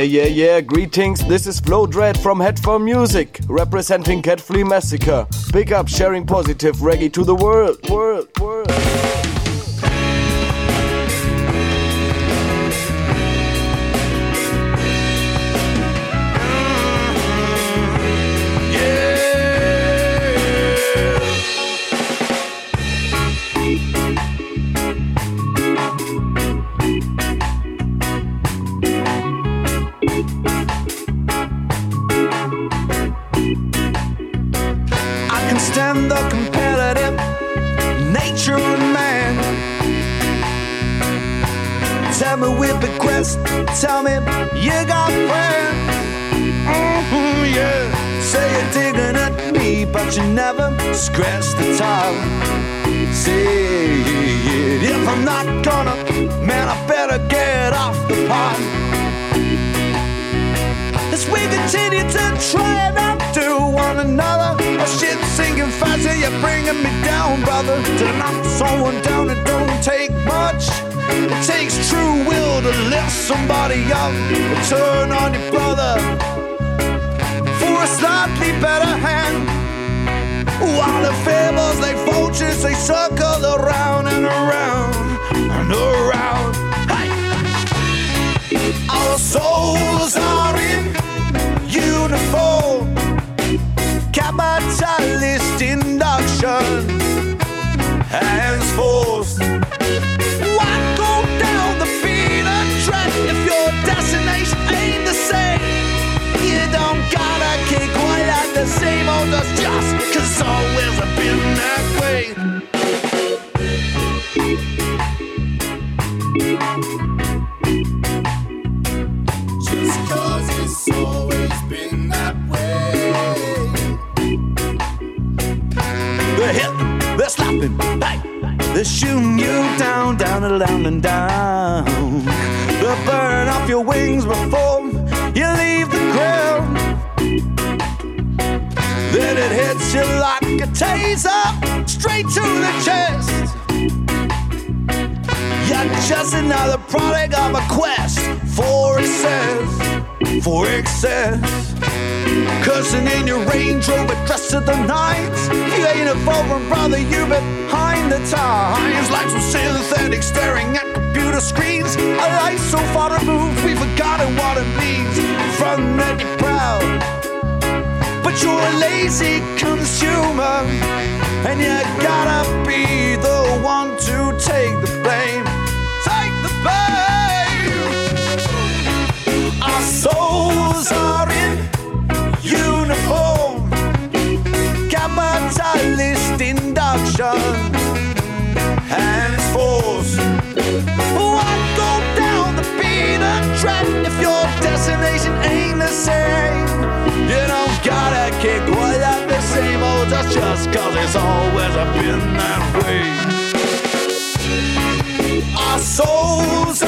Yeah, yeah, yeah. Greetings. This is Flo Dread from Headphone Music, representing Cat Flea Massacre. Big up sharing positive reggae to the world. World. scratch the top, see it. If I'm not gonna, man, I better get off the pot. As we continue to try up to one another, oh shit, singing faster, you're bringing me down, brother. To knock someone down, it don't take much. It takes true will to lift somebody up. Turn on your brother for a slightly better hand. While the fables like vultures, they circle around and around and around. Hey! Our souls are in uniform, capitalist induction, hands forced. Why go down the beaten track if your destination ain't the same? You don't gotta keep quite at the same old us just they're shooting you down, down and down and down. They'll burn off your wings before you leave the ground. Then it hits you like a taser, straight to the chest. You're just another product of a quest for excess, for excess. Cursing in your Range Rover, dressed to the nines. You ain't a foreign brother, you behind the times. Like some synthetic staring at computer screens. A life so far removed, we've forgotten what it means. From that you're proud, but you're a lazy consumer. And you gotta be the one to take the blame. Take the blame. Our souls are in capitalist induction, hands forced. Why go down the beaten track if your destination ain't the same? You don't gotta kick quite at the same old just just cause it's always been that way. Our souls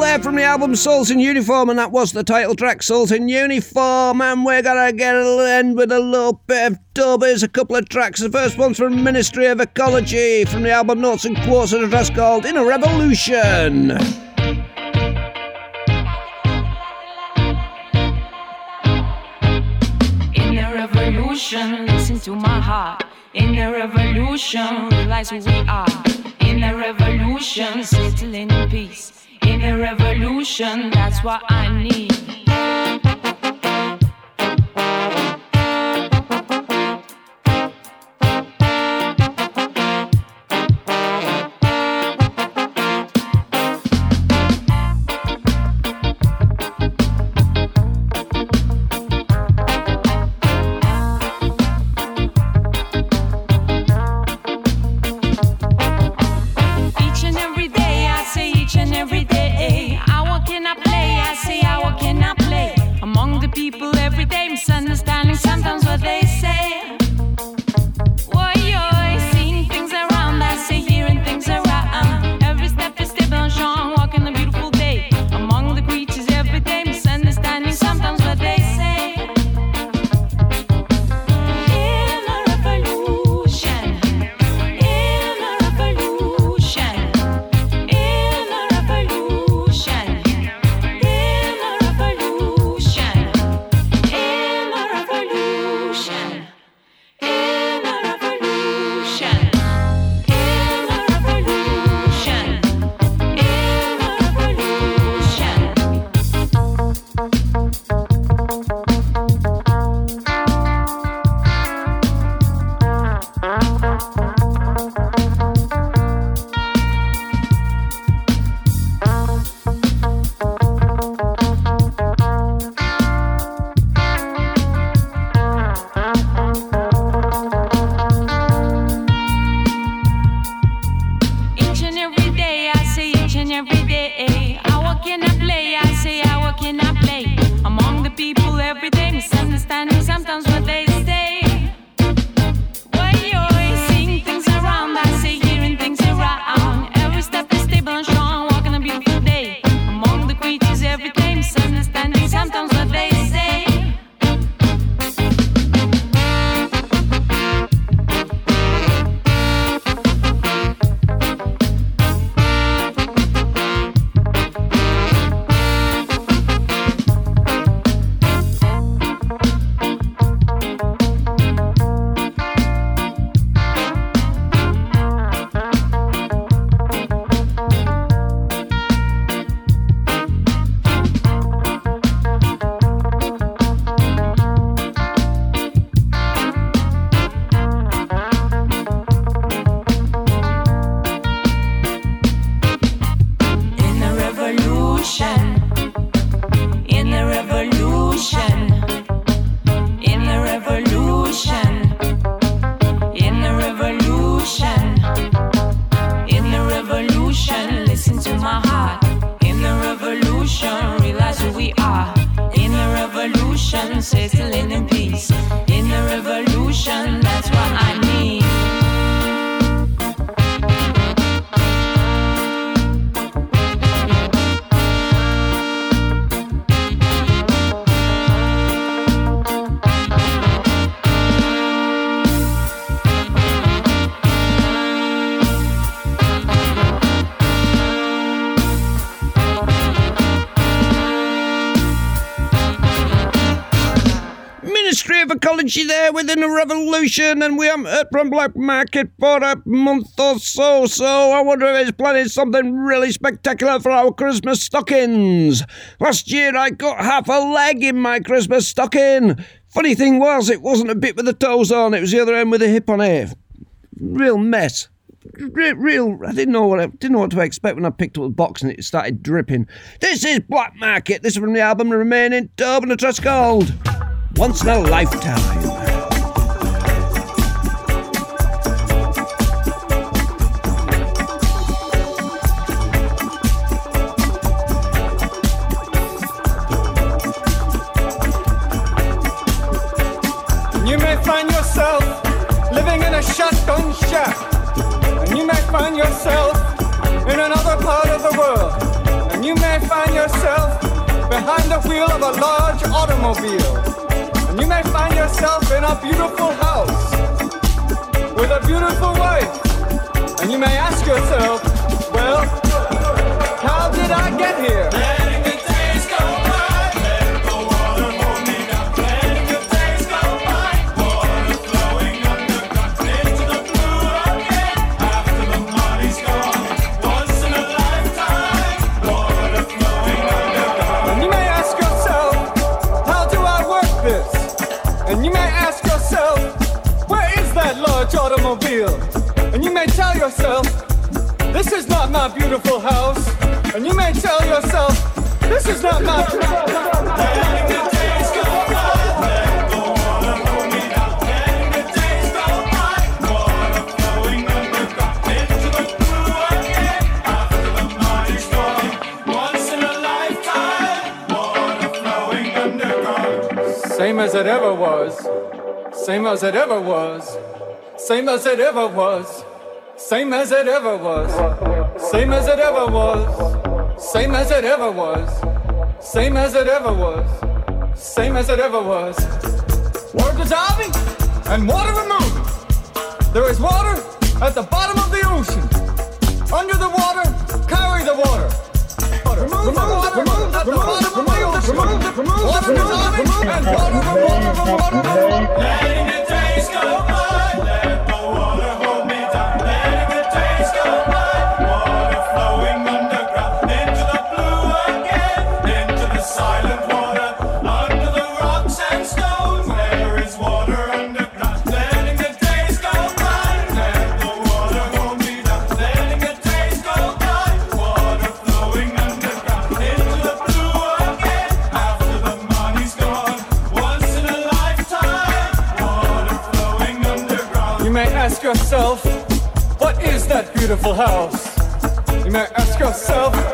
there from the album Souls in Uniform, and that was the title track Souls in Uniform. And we're gonna get a end with a little bit of dub. Here's a couple of tracks. The first one's from Ministry of Ecology from the album Notes and Quarters, and a called In a Revolution. In the revolution, listen to my heart. In the revolution, realize who we are. In the revolution, settling in peace. The revolution, that's what I need. Of Ecology there within a revolution, and we haven't heard from Black Market for a month or so. So I wonder if he's planning something really spectacular for our Christmas stockings. Last year I got half a leg in my Christmas stocking. Funny thing was, it wasn't a bit with the toes on; it was the other end with a hip on it. Real mess. Real, I didn't know what I didn't know what to expect when I picked up the box and it started dripping. This is Black Market. This is from the album The Remaining Dub and Trust Gold. Once in a lifetime. You may find yourself living in a shotgun shack. And you may find yourself in another part of the world. And you may find yourself behind the wheel of a large automobile. You may find yourself in a beautiful house with a beautiful wife. And you may ask yourself, well, how did I get here? Automobile? And you may tell yourself, this is not my beautiful house. And you may tell yourself, this is not my. Same as it ever was. Same as it ever was. Same as it ever was. Same as it ever was. Same as it ever was. Same as it ever was. Same as it ever was. Same as it ever was. Word dissolving and water removing. There is water at the bottom of the ocean. Under the water, carry the water. Remove the water at the bottom of the ocean. Water dissolving and water removing. Water removing. Letting the days beautiful house? You may ask yourself,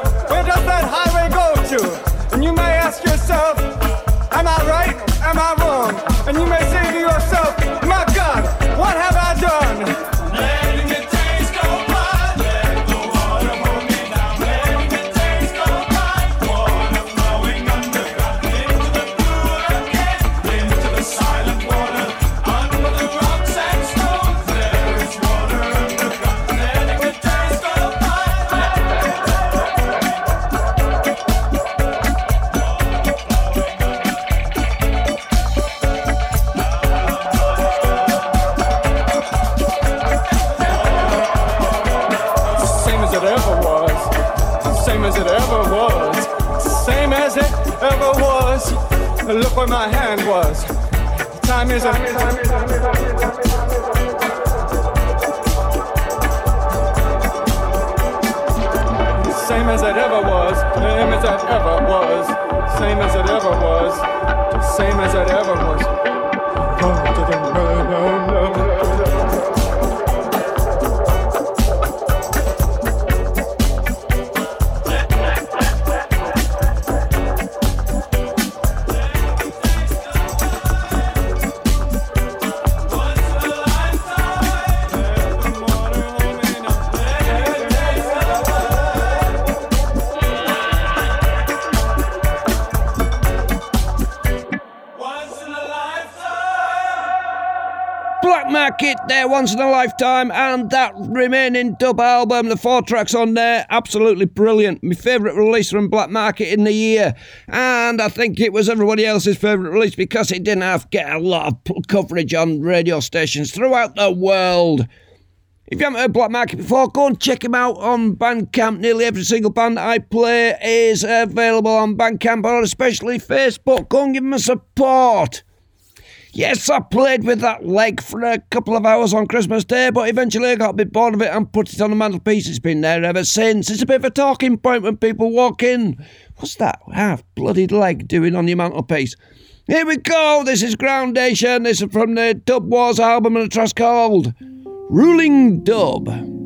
ever was. Look where my hand was. Time is a. Same as it ever was. Same as it ever was. Same as it ever was. Oh, Same as it ever was. it there once in a lifetime, and that remaining dub album, the four tracks on there, absolutely brilliant. My favourite release from Black Market in the year, and I think it was everybody else's favourite release because it didn't have get a lot of coverage on radio stations throughout the world. If you haven't heard Black Market before, go and check him out on Bandcamp. Nearly every single band I play is available on Bandcamp or especially Facebook. Go and give him a support. Yes, I played with that leg for a couple of hours on Christmas Day, but eventually I got a bit bored of it and put it on the mantelpiece. It's been there ever since. It's a bit of a talking point when people walk in. What's that half bloodied leg doing on your mantelpiece? Here we go. This is Groundation. This is from the Dub Wars album and a called Ruling Dub.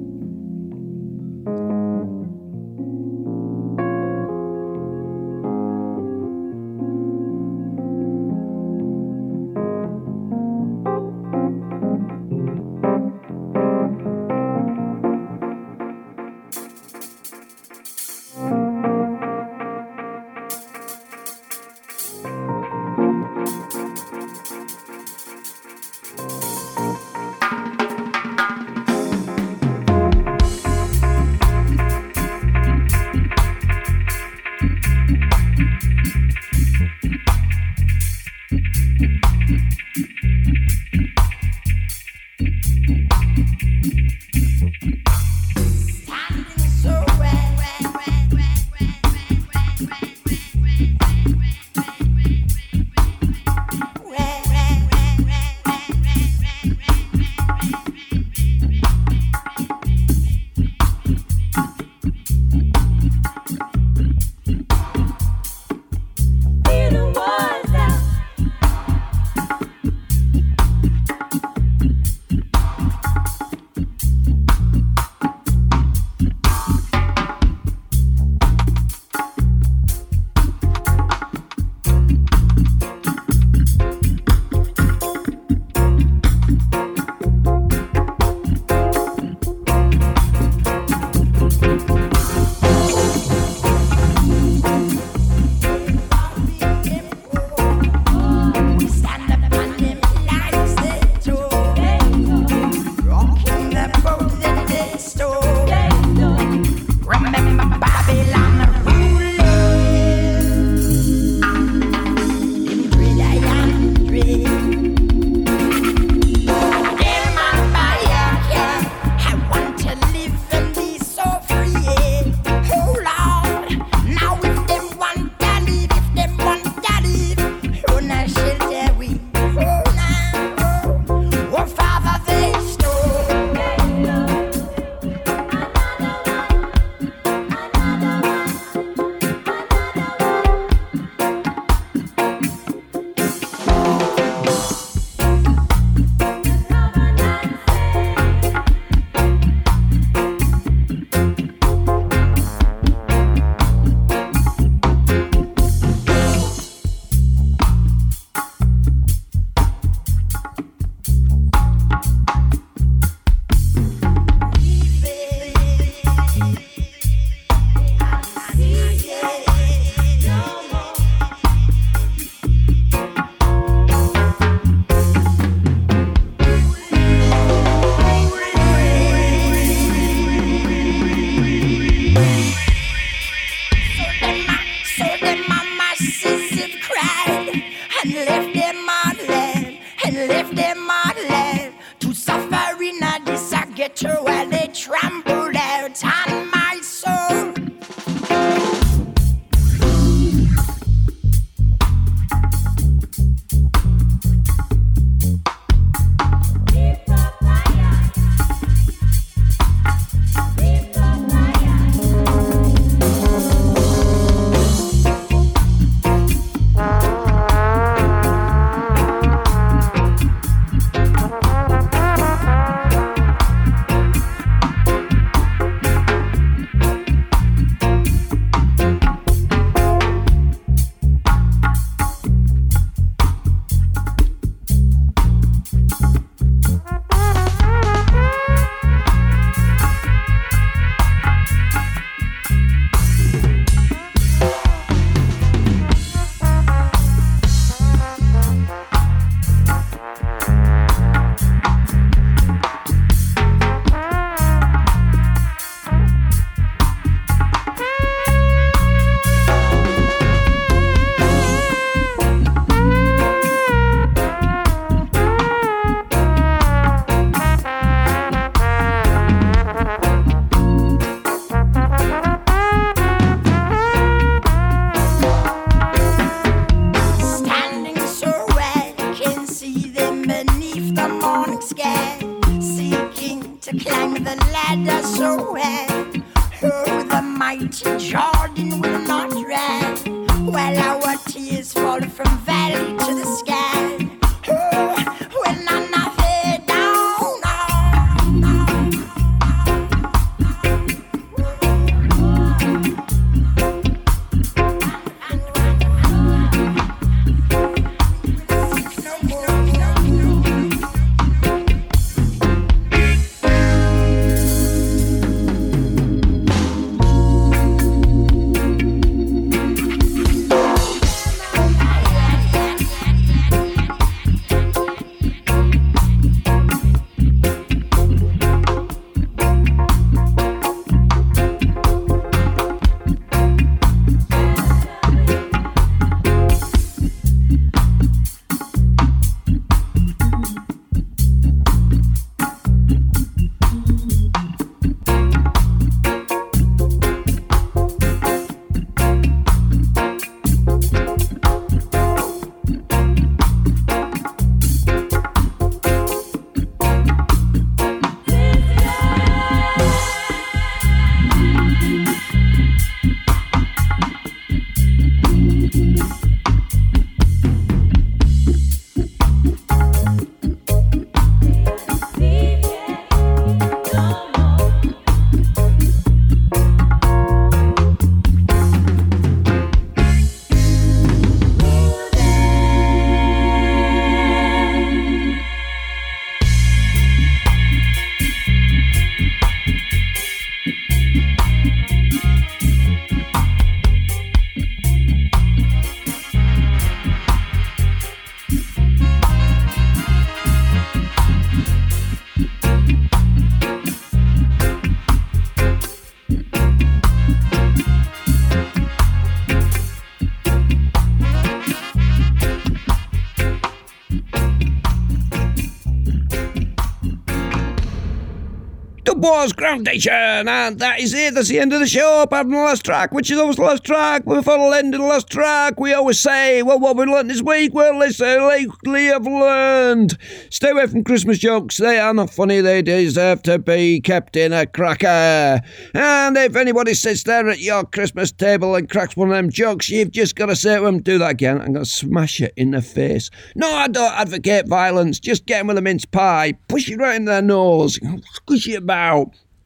Boys Groundation, and that is it. That's the end of the show. Apart from the last track, which is always the last track. Before the end of the last track, we always say, well, what we learned this week, well, let's say, lately have learned. Stay away from Christmas jokes. They are not funny. They deserve to be kept in a cracker. And if anybody sits there at your Christmas table and cracks one of them jokes, you've just got to say to them, do that again. I'm going to smash it in the face. No, I don't advocate violence. Just get them with a mince pie. Push it right in their nose. Squish it about.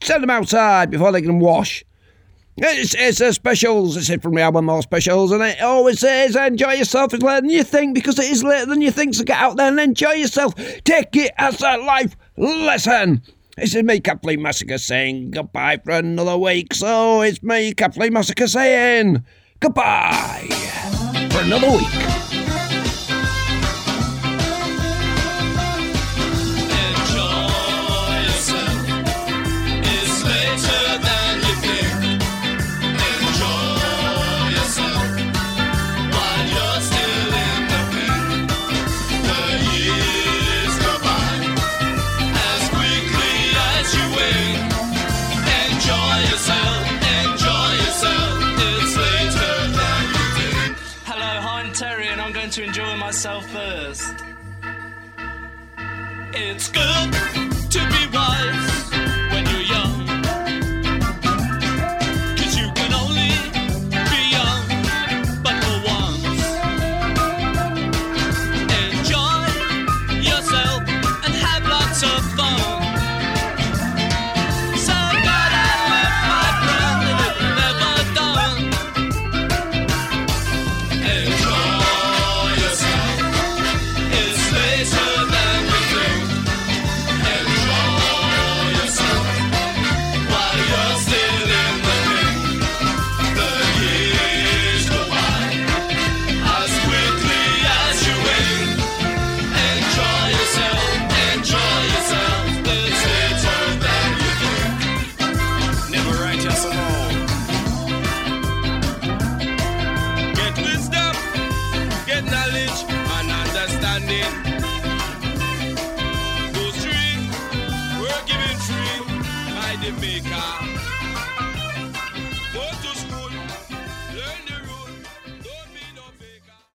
Send them outside before they can wash. It's, it's a specials. It's it from the album More Specials, and it always says enjoy yourself. It's later than you think because it is later than you think. So get out there and enjoy yourself. Take it as a life lesson. This is me, Kathleen Massacre, saying goodbye for another week. So it's me, Kathleen Massacre, saying goodbye for another week. Myself first. It's good